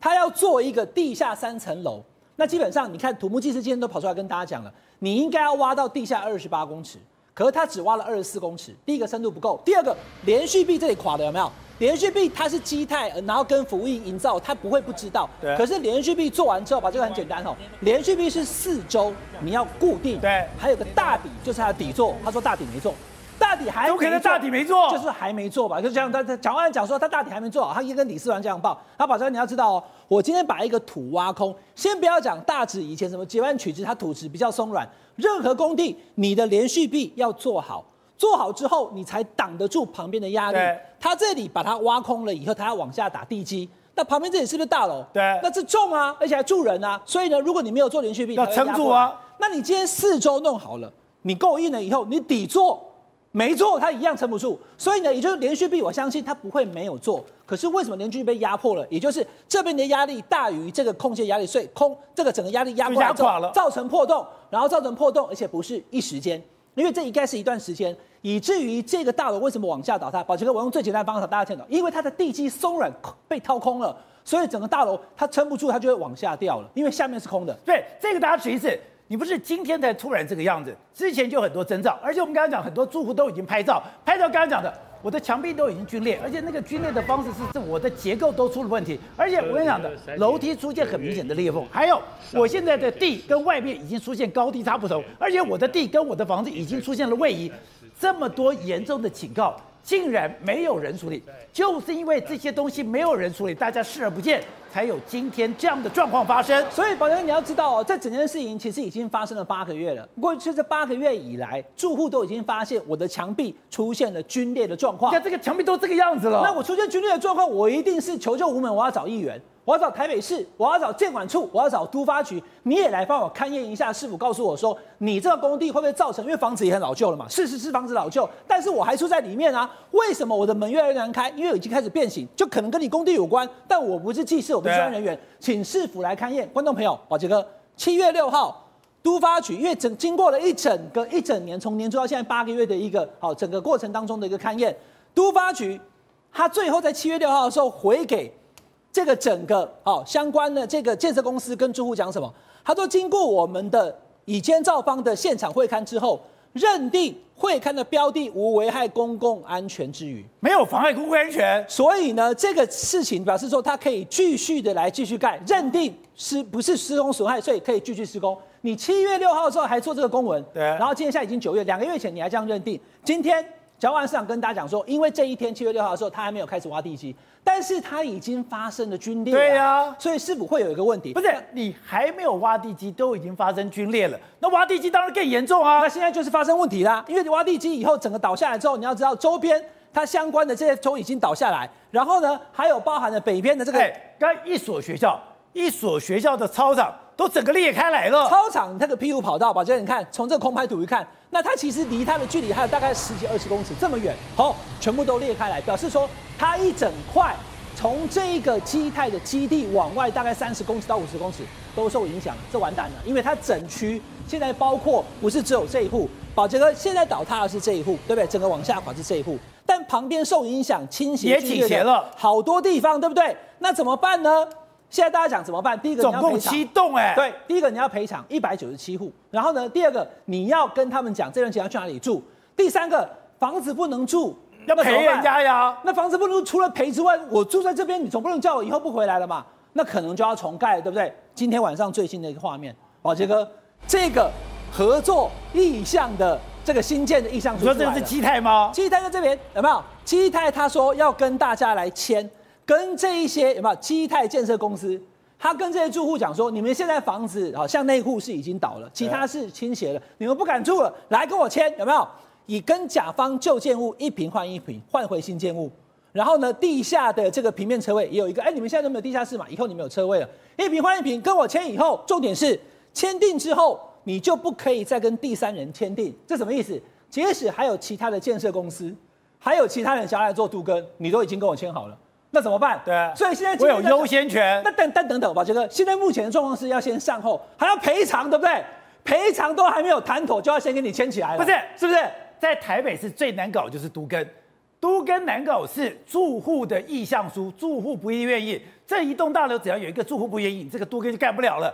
[SPEAKER 6] 它要做一个地下三层楼，那基本上你看土木技师今天都跑出来跟大家讲了，你应该要挖到地下二十八公尺，可是他只挖了二十四公尺，第一个深度不够，第二个连续壁这里垮的有没有？连续壁它是基态，然后跟服务业营造，他不会不知道。对。可是连续壁做完之后，把这个很简单哦，连续壁是四周你要固定，对，还有个大底就是它的底座，他说大底没做。大底还有可能大底没做，就是还没做吧？就这样，他他蒋万安讲说他大底还没做好，他一跟李四环这样报。他宝杰你要知道哦，我今天把一个土挖空，先不要讲大指以前什么截弯取直，它土质比较松软。任何工地，你的连续壁要做好，做好之后你才挡得住旁边的压力。他这里把它挖空了以后，他要往下打地基，那旁边这里是不是大楼？对，那这重啊，而且还住人啊。所以呢，如果你没有做连续壁，要撑住啊。那你今天四周弄好了，你够硬了以后，你底座。没做，它一样撑不住，所以呢，也就是连续壁，我相信它不会没有做。可是为什么连续壁被压迫了？也就是这边的压力大于这个空间压力，所以空这个整个压力压过来之后，造成破洞，然后造成破洞，而且不是一时间，因为这应该是一段时间，以至于这个大楼为什么往下倒塌？宝杰哥，我用最简单的方法大家听懂，因为它的地基松软被掏空了，所以整个大楼它撑不住，它就会往下掉了，因为下面是空的。
[SPEAKER 1] 对，这个大家举一次。你不是今天才突然这个样子，之前就很多征兆，而且我们刚刚讲很多住户都已经拍照，拍照刚刚讲的，我的墙壁都已经皲裂，而且那个皲裂的方式是这，我的结构都出了问题，而且我跟你讲的，楼梯出现很明显的裂缝，还有我现在的地跟外面已经出现高低差不同，而且我的地跟我的房子已经出现了位移，这么多严重的警告。竟然没有人处理，就是因为这些东西没有人处理，大家视而不见，才有今天这样的状况发生。
[SPEAKER 6] 所以，宝强，你要知道哦，这整件事情其实已经发生了八个月了。过去这八个月以来，住户都已经发现我的墙壁出现了龟裂的状况。
[SPEAKER 1] 那这个墙壁都这个样子了，
[SPEAKER 6] 那我出现龟裂的状况，我一定是求救无门，我要找议员。我要找台北市，我要找建管处，我要找都发局，你也来帮我勘验一下，是否告诉我说，你这个工地会不会造成？因为房子也很老旧了嘛，事实是房子老旧，但是我还住在里面啊，为什么我的门越来越难开？因为已经开始变形，就可能跟你工地有关，但我不是技师，我不是专人员，请市府来勘验。观众朋友，宝杰哥，七月六号，都发局因为整经过了一整个一整年，从年初到现在八个月的一个好整个过程当中的一个勘验，都发局他最后在七月六号的时候回给这个整个好相关的这个建设公司跟住户讲什么？他说经过我们的已监造方的现场会勘之后，认定会刊的标的无危害公共安全之余，
[SPEAKER 1] 没有妨碍公共安全，
[SPEAKER 6] 所以呢，这个事情表示说它可以继续的来继续盖，认定是不是施工损害，所以可以继续施工。你七月六号的时候还做这个公文，
[SPEAKER 1] 对，
[SPEAKER 6] 然后今天现在已经九月，两个月前你还这样认定，今天交换市长跟大家讲说，因为这一天七月六号的时候他还没有开始挖地基，但是他已经发生了龟裂，
[SPEAKER 1] 对呀、啊，
[SPEAKER 6] 所以是否会有一个问题？
[SPEAKER 1] 不是，你还没有挖地基，都已经发生龟裂了，那挖地基当然更严重啊。
[SPEAKER 6] 那现在就是发生问题啦，因为你挖地基以后整个倒下来之后，你要知道周边它相关的这些都已经倒下来，然后呢，还有包含了北边的这个，
[SPEAKER 1] 刚一所学校，一所学校的操场。都整个裂开来了。
[SPEAKER 6] 操场那个 P 五跑道，宝杰，你看，从这个空拍图一看，那它其实离它的距离还有大概十几二十公尺这么远，好，全部都裂开来，表示说它一整块从这个基泰的基地往外大概三十公尺到五十公尺都受影响，这完蛋了，因为它整区现在包括不是只有这一户，宝杰哥现在倒塌的是这一户，对不对？整个往下垮是这一户，但旁边受影响倾斜
[SPEAKER 1] 也倾斜了
[SPEAKER 6] 好多地方，对不对？那怎么办呢？现在大家讲怎么办？第一个
[SPEAKER 1] 总共七栋哎，
[SPEAKER 6] 对，第一个你要赔偿一百九十七户，然后呢，第二个你要跟他们讲这段钱要去哪里住，第三个房子不能住，
[SPEAKER 1] 要赔人家呀。
[SPEAKER 6] 那房子不能住，除了赔之外，我住在这边，你总不能叫我以后不回来了嘛？那可能就要重盖，对不对？今天晚上最新的一个画面，宝杰哥，这个合作意向的这个新建的意向书，
[SPEAKER 1] 你说这个是基泰吗？
[SPEAKER 6] 基泰在这边有没有？基泰他说要跟大家来签。跟这一些有没有基泰建设公司，他跟这些住户讲说，你们现在房子好像内户是已经倒了，其他是倾斜了，你们不敢住了，来跟我签，有没有？以跟甲方旧建物一平换一平，换回新建物，然后呢，地下的这个平面车位也有一个，哎，你们现在都没有地下室嘛？以后你们有车位了，一平换一平，跟我签以后，重点是签订之后，你就不可以再跟第三人签订，这什么意思？即使还有其他的建设公司，还有其他人想要来做都更，你都已经跟我签好了。那怎么办？
[SPEAKER 1] 对，
[SPEAKER 6] 所以现在
[SPEAKER 1] 我有优先权。
[SPEAKER 6] 那等等等等吧，杰哥现在目前的状况是要先善后，还要赔偿，对不对？赔偿都还没有谈妥，就要先给你签起来了。
[SPEAKER 1] 不是，
[SPEAKER 6] 是不是？
[SPEAKER 1] 在台北市最难搞就是都根，都根难搞是住户的意向书，住户不愿意。这一栋大楼只要有一个住户不愿意，这个都根就干不了了。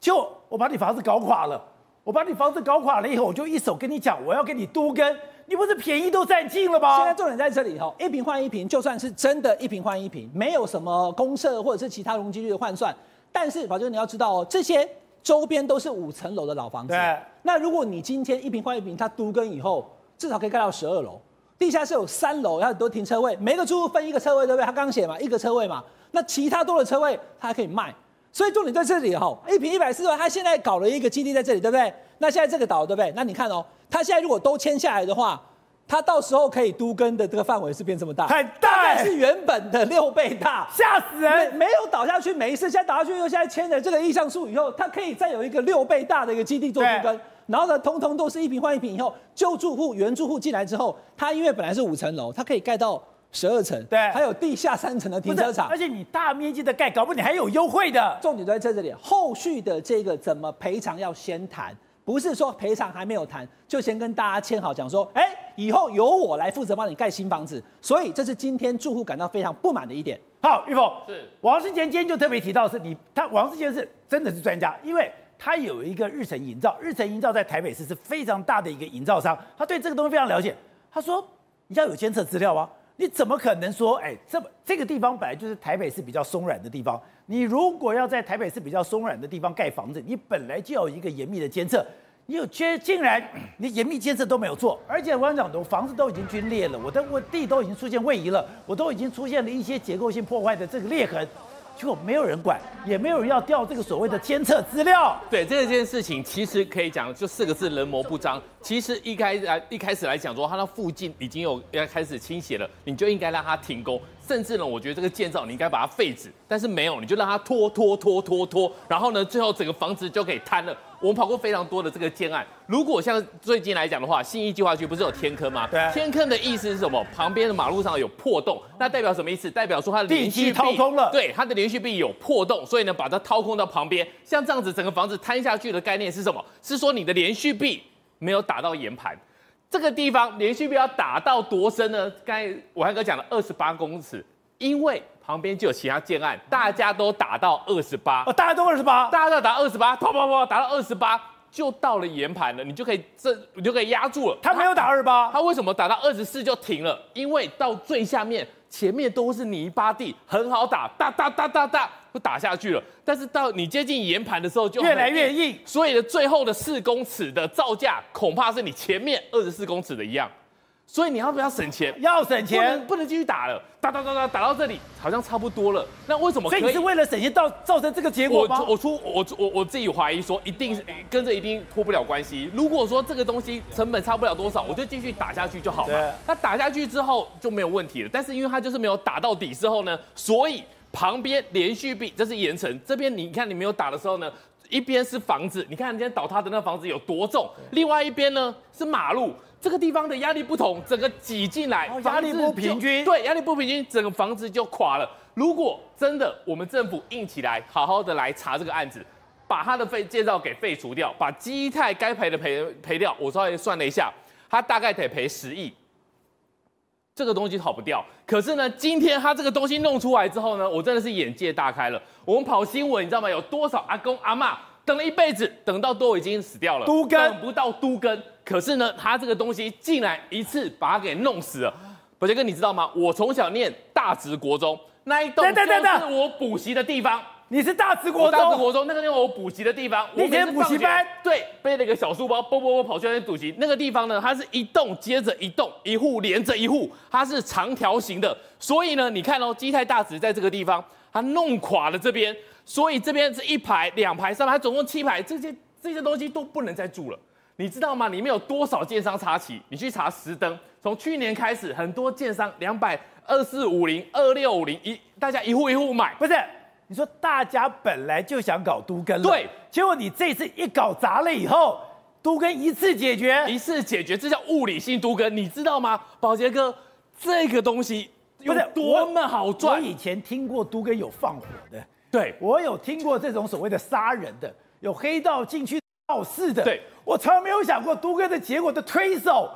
[SPEAKER 1] 就我把你房子搞垮了，我把你房子搞垮了以后，我就一手跟你讲，我要给你都更。你不是便宜都占尽了吗？
[SPEAKER 6] 现在重点在这里哈，一瓶换一瓶，就算是真的一瓶换一瓶，没有什么公设或者是其他容积率的换算，但是宝杰你要知道哦，这些周边都是五层楼的老房子。
[SPEAKER 1] 对。
[SPEAKER 6] 那如果你今天一瓶换一瓶，它都更以后，至少可以盖到十二楼，地下室有三楼，有很多停车位，每个住户分一个车位，对不对？他刚写嘛，一个车位嘛，那其他多的车位他还可以卖。所以重点在这里哈，一坪一百四十万，他现在搞了一个基地在这里，对不对？那现在这个岛，对不对？那你看哦，他现在如果都签下来的话，他到时候可以都根的这个范围是变这么大，
[SPEAKER 1] 很大，
[SPEAKER 6] 是原本的六倍大，
[SPEAKER 1] 吓死人！
[SPEAKER 6] 没有倒下去没事，现在倒下去又现在签了这个意向书以后，它可以再有一个六倍大的一个基地做都根，然后呢，通通都是一坪换一坪以后，旧住户原住户进来之后，它因为本来是五层楼，它可以盖到十二层，
[SPEAKER 1] 对，
[SPEAKER 6] 还有地下三层的停车场，
[SPEAKER 1] 而且你大面积的盖，搞不好你还有优惠的。
[SPEAKER 6] 重点都在这里，后续的这个怎么赔偿要先谈。不是说赔偿还没有谈，就先跟大家签好，讲说，哎，以后由我来负责帮你盖新房子。所以这是今天住户感到非常不满的一点。
[SPEAKER 1] 好，玉凤
[SPEAKER 4] 是
[SPEAKER 1] 王世坚今天就特别提到的是你，他王世坚是真的是专家，因为他有一个日成营造，日成营造在台北市是非常大的一个营造商，他对这个东西非常了解。他说，你要有监测资料啊，你怎么可能说，哎，这这个地方本来就是台北市比较松软的地方。你如果要在台北市比较松软的地方盖房子，你本来就有一个严密的监测，你有监竟然 你严密监测都没有做，而且我想讲，我房子都已经龟裂了，我的我地都已经出现位移了，我都已经出现了一些结构性破坏的这个裂痕。结果没有人管，也没有人要调这个所谓的监测资料。
[SPEAKER 7] 对这件事情，其实可以讲就四个字：人模不张。其实一开来一开始来讲说，它那附近已经有要开始倾斜了，你就应该让它停工。甚至呢，我觉得这个建造你应该把它废止，但是没有，你就让它拖拖拖拖拖，然后呢，最后整个房子就可以瘫了。我们跑过非常多的这个建案，如果像最近来讲的话，信义计划区不是有天坑吗？
[SPEAKER 1] 对。
[SPEAKER 7] 天坑的意思是什么？旁边的马路上有破洞，那代表什么意思？代表说它的连续壁
[SPEAKER 1] 掏空了。
[SPEAKER 7] 对，它的连续壁有破洞，所以呢，把它掏空到旁边，像这样子整个房子瘫下去的概念是什么？是说你的连续壁没有打到岩盘。这个地方连续壁要打到多深呢？刚才我汉哥讲了二十八公尺，因为旁边就有其他建案，大家都打到二十八，
[SPEAKER 1] 哦，大家都二十八，
[SPEAKER 7] 大家都打二十八，啪啪啪打到二十八，就到了岩盘了，你就可以这你就可以压住了。
[SPEAKER 1] 他没有打二八，
[SPEAKER 7] 他为什么打到二十四就停了？因为到最下面。前面都是泥巴地，很好打，哒哒哒哒哒，就打下去了。但是到你接近岩盘的时候，就
[SPEAKER 1] 越来越硬。
[SPEAKER 7] 所以呢，最后的四公尺的造价，恐怕是你前面二十四公尺的一样。所以你要不要省钱？
[SPEAKER 1] 要省钱，
[SPEAKER 7] 不能不能继续打了。打打打打打到这里，好像差不多了。那为什么可以？
[SPEAKER 1] 所以你是为了省钱，造造成这个结果吗？
[SPEAKER 7] 我我出我我我自己怀疑说，一定是跟这一定脱不了关系。如果说这个东西成本差不了多少，我就继续打下去就好了。那打下去之后就没有问题了。但是因为它就是没有打到底之后呢，所以旁边连续壁这是岩层，这边你看你没有打的时候呢，一边是房子，你看人家倒塌的那个房子有多重，另外一边呢是马路。这个地方的压力不同，整个挤进来，
[SPEAKER 1] 压力不平均，
[SPEAKER 7] 对，压力不平均，整个房子就垮了。如果真的我们政府硬起来，好好的来查这个案子，把他的废建造给废除掉，把基泰该赔的赔赔掉，我稍微算了一下，他大概得赔十亿，这个东西跑不掉。可是呢，今天他这个东西弄出来之后呢，我真的是眼界大开了。我们跑新闻，你知道吗？有多少阿公阿妈等了一辈子，等到都已经死掉了，
[SPEAKER 1] 都更
[SPEAKER 7] 等不到都更。可是呢，他这个东西竟然一次把它给弄死了。宝杰哥，你知道吗？我从小念大直国中，那一栋就是我补习的地方。
[SPEAKER 1] 你是大直国中？
[SPEAKER 7] 大直国中那个地方我补习的地方。
[SPEAKER 1] 你以前补习班？
[SPEAKER 7] 对，背了一个小书包，啵啵啵跑去那边补习。那个地方呢，它是一栋接着一栋，一户连着一户，它是长条形的。所以呢，你看哦，基泰大直在这个地方，它弄垮了这边，所以这边是一排、两排、三排，它总共七排，这些这些东西都不能再住了。你知道吗？里面有多少建商插旗？你去查实登，从去年开始，很多建商两百二四五零二六五零一，大家一户一户买。
[SPEAKER 1] 不是，你说大家本来就想搞都跟了，
[SPEAKER 7] 对，
[SPEAKER 1] 结果你这次一搞砸了以后，都跟一次解决，
[SPEAKER 7] 一次解决，这叫物理性都跟，你知道吗？宝杰哥，这个东西有多么好赚？
[SPEAKER 1] 我以前听过都跟有放火的，
[SPEAKER 7] 对，
[SPEAKER 1] 我有听过这种所谓的杀人的，有黑道进去。闹事的，
[SPEAKER 7] 对，
[SPEAKER 1] 我从来没有想过都哥的结果的推手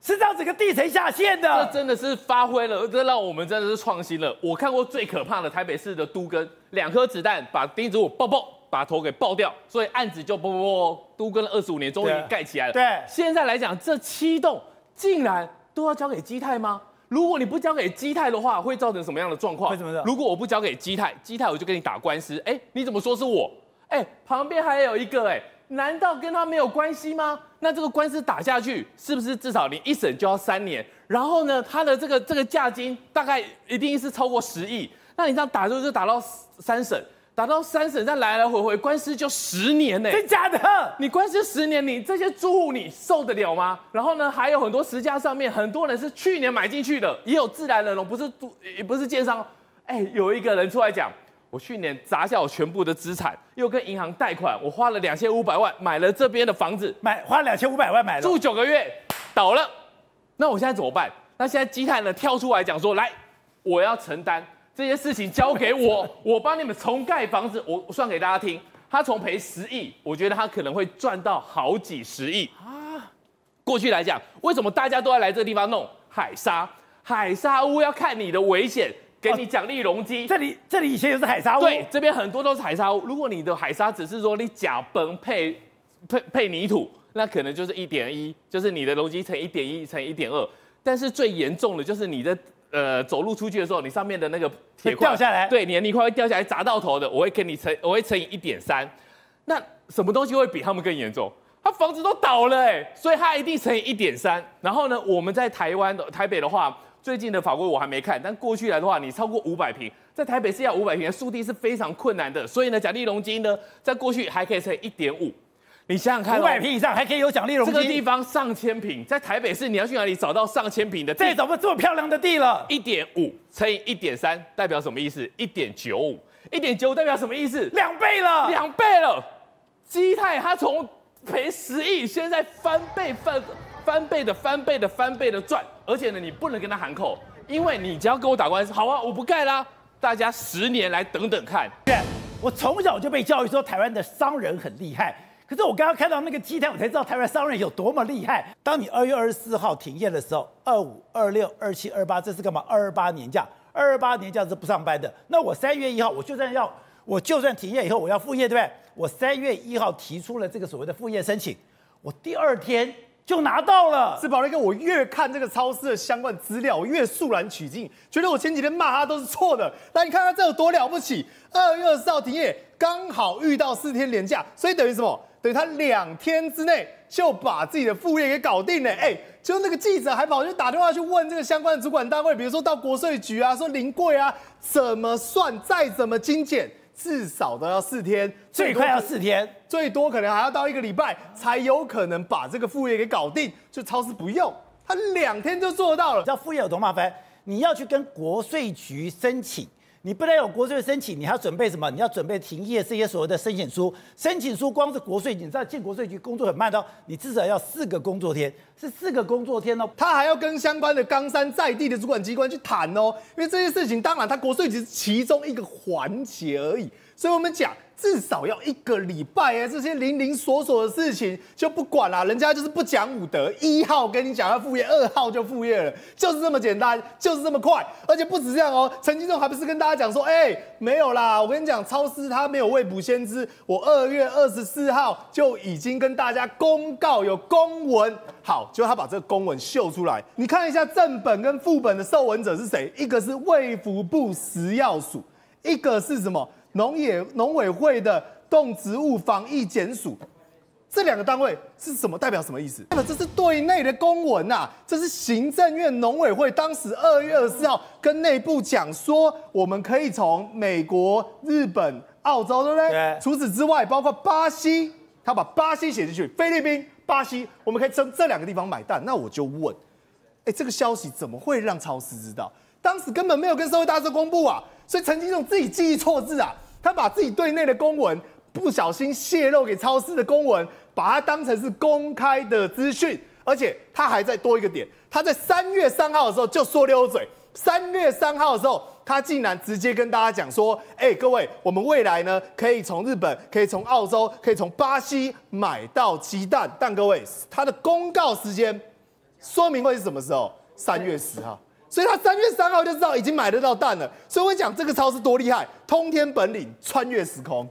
[SPEAKER 1] 是让整个地层下陷的，
[SPEAKER 7] 这真的是发挥了，这让我们真的是创新了。我看过最可怕的台北市的都根，两颗子弹把钉子户爆爆，把头给爆掉，所以案子就啵啵啵，都更了二十五年，终于盖起来了。
[SPEAKER 1] 对，
[SPEAKER 7] 现在来讲，这七栋竟然都要交给基泰吗？如果你不交给基泰的话，会造成什么样的状况？
[SPEAKER 1] 为什么？
[SPEAKER 7] 如果我不交给基泰，基泰我就跟你打官司。哎，你怎么说是我？哎，旁边还有一个哎。难道跟他没有关系吗？那这个官司打下去，是不是至少你一审就要三年？然后呢，他的这个这个价金大概一定是超过十亿。那你这样打就就打到三审，打到三审再来来回回官司就十年呢？
[SPEAKER 1] 真假的？
[SPEAKER 7] 你官司十年，你这些租户你受得了吗？然后呢，还有很多实价上面很多人是去年买进去的，也有自然人哦，不是住也不是建商。哎，有一个人出来讲。我去年砸下我全部的资产，又跟银行贷款，我花了两千五百万买了这边的房子，
[SPEAKER 1] 买花了两千五百万买了，
[SPEAKER 7] 住九个月倒了，那我现在怎么办？那现在基泰呢跳出来讲说，来，我要承担这些事情，交给我，我帮你们重盖房子，我算给大家听，他从赔十亿，我觉得他可能会赚到好几十亿啊。过去来讲，为什么大家都要来这个地方弄海沙？海沙屋要看你的危险。给你奖励容积，
[SPEAKER 1] 这里这里以前也是海沙屋，
[SPEAKER 7] 对，这边很多都是海沙屋。如果你的海沙只是说你甲崩配配配泥土，那可能就是一点一，就是你的容积乘一点一乘一点二。但是最严重的就是你的呃走路出去的时候，你上面的那个铁块
[SPEAKER 1] 掉下来，
[SPEAKER 7] 对，你的泥块会掉下来砸到头的，我会给你乘，我会乘以一点三。那什么东西会比他们更严重？他房子都倒了哎，所以他一定乘以一点三。然后呢，我们在台湾的台北的话。最近的法规我还没看，但过去来的话，你超过五百平，在台北市要五百平的速地是非常困难的。所以呢，奖励容积呢，在过去还可以乘一点五。你想想看、哦，
[SPEAKER 1] 五百平以上还可以有奖励容积。
[SPEAKER 7] 这个地方上千平，在台北市你要去哪里找到上千平的地？
[SPEAKER 1] 再找不这么漂亮的地了。
[SPEAKER 7] 一点五乘以一点三代表什么意思？一点九五，一点九五代表什么意思？
[SPEAKER 1] 两倍了，
[SPEAKER 7] 两倍了。基泰它从赔十亿，现在翻倍翻翻倍的翻倍的翻倍的赚，而且呢，你不能跟他喊口，因为你只要跟我打官司，好啊，我不盖啦。大家十年来等等看。
[SPEAKER 1] 对，我从小就被教育说台湾的商人很厉害。可是我刚刚看到那个基泰，我才知道台湾商人有多么厉害。当你二月二十四号停业的时候，二五、二六、二七、二八，这是干嘛？二二八年假，二二八年假是不上班的。那我三月一号，我就算要，我就算停业以后，我要复业，对不对？我三月一号提出了这个所谓的复业申请，我第二天就拿到了。
[SPEAKER 2] 是宝力哥，我越看这个超市的相关资料，我越肃然起敬，觉得我前几天骂他都是错的。但你看他这有多了不起？二月二十号停业，刚好遇到四天连假，所以等于什么？等于他两天之内就把自己的副业给搞定了，哎，就那个记者还跑去打电话去问这个相关的主管单位，比如说到国税局啊，说临柜啊，怎么算，再怎么精简，至少都要四天，
[SPEAKER 1] 最快要四天，
[SPEAKER 2] 最多可能还要到一个礼拜才有可能把这个副业给搞定，就超市不用，他两天就做到了。
[SPEAKER 1] 你知道副业有多麻烦？你要去跟国税局申请。你不但有国税申请，你还要准备什么？你要准备停业这些所谓的申请书。申请书光是国税，你知道进国税局工作很慢的，你至少要四个工作天，是四个工作天哦。
[SPEAKER 2] 他还要跟相关的冈山在地的主管机关去谈哦，因为这些事情当然他国税局是其中一个环节而已。所以我们讲。至少要一个礼拜哎，这些零零琐琐的事情就不管了，人家就是不讲武德。一号跟你讲要复业，二号就复业了，就是这么简单，就是这么快。而且不止这样哦，陈金仲还不是跟大家讲说，哎，没有啦，我跟你讲，超市他没有未卜先知，我二月二十四号就已经跟大家公告有公文，好，就他把这个公文秀出来，你看一下正本跟副本的受文者是谁？一个是卫福部食药署，一个是什么？农业农委会的动植物防疫检署，这两个单位是什么？代表什么意思？这是对内的公文呐、啊，这是行政院农委会当时二月二十四号跟内部讲说，我们可以从美国、日本、澳洲，对不对？对。除此之外，包括巴西，他把巴西写进去，菲律宾、巴西，我们可以从这两个地方买蛋。那我就问，哎，这个消息怎么会让超市知道？当时根本没有跟社会大众公布啊，所以陈吉仲自己记忆错字啊。他把自己对内的公文不小心泄露给超市的公文，把它当成是公开的资讯，而且他还再多一个点，他在三月三号的时候就说溜嘴。三月三号的时候，他竟然直接跟大家讲说：“哎，各位，我们未来呢可以从日本、可以从澳洲、可以从巴西买到鸡蛋。”但各位，他的公告时间说明会是什么时候？三月十号。所以他三月三号就知道已经买得到蛋了，所以我讲这个超市多厉害，通天本领，穿越时空。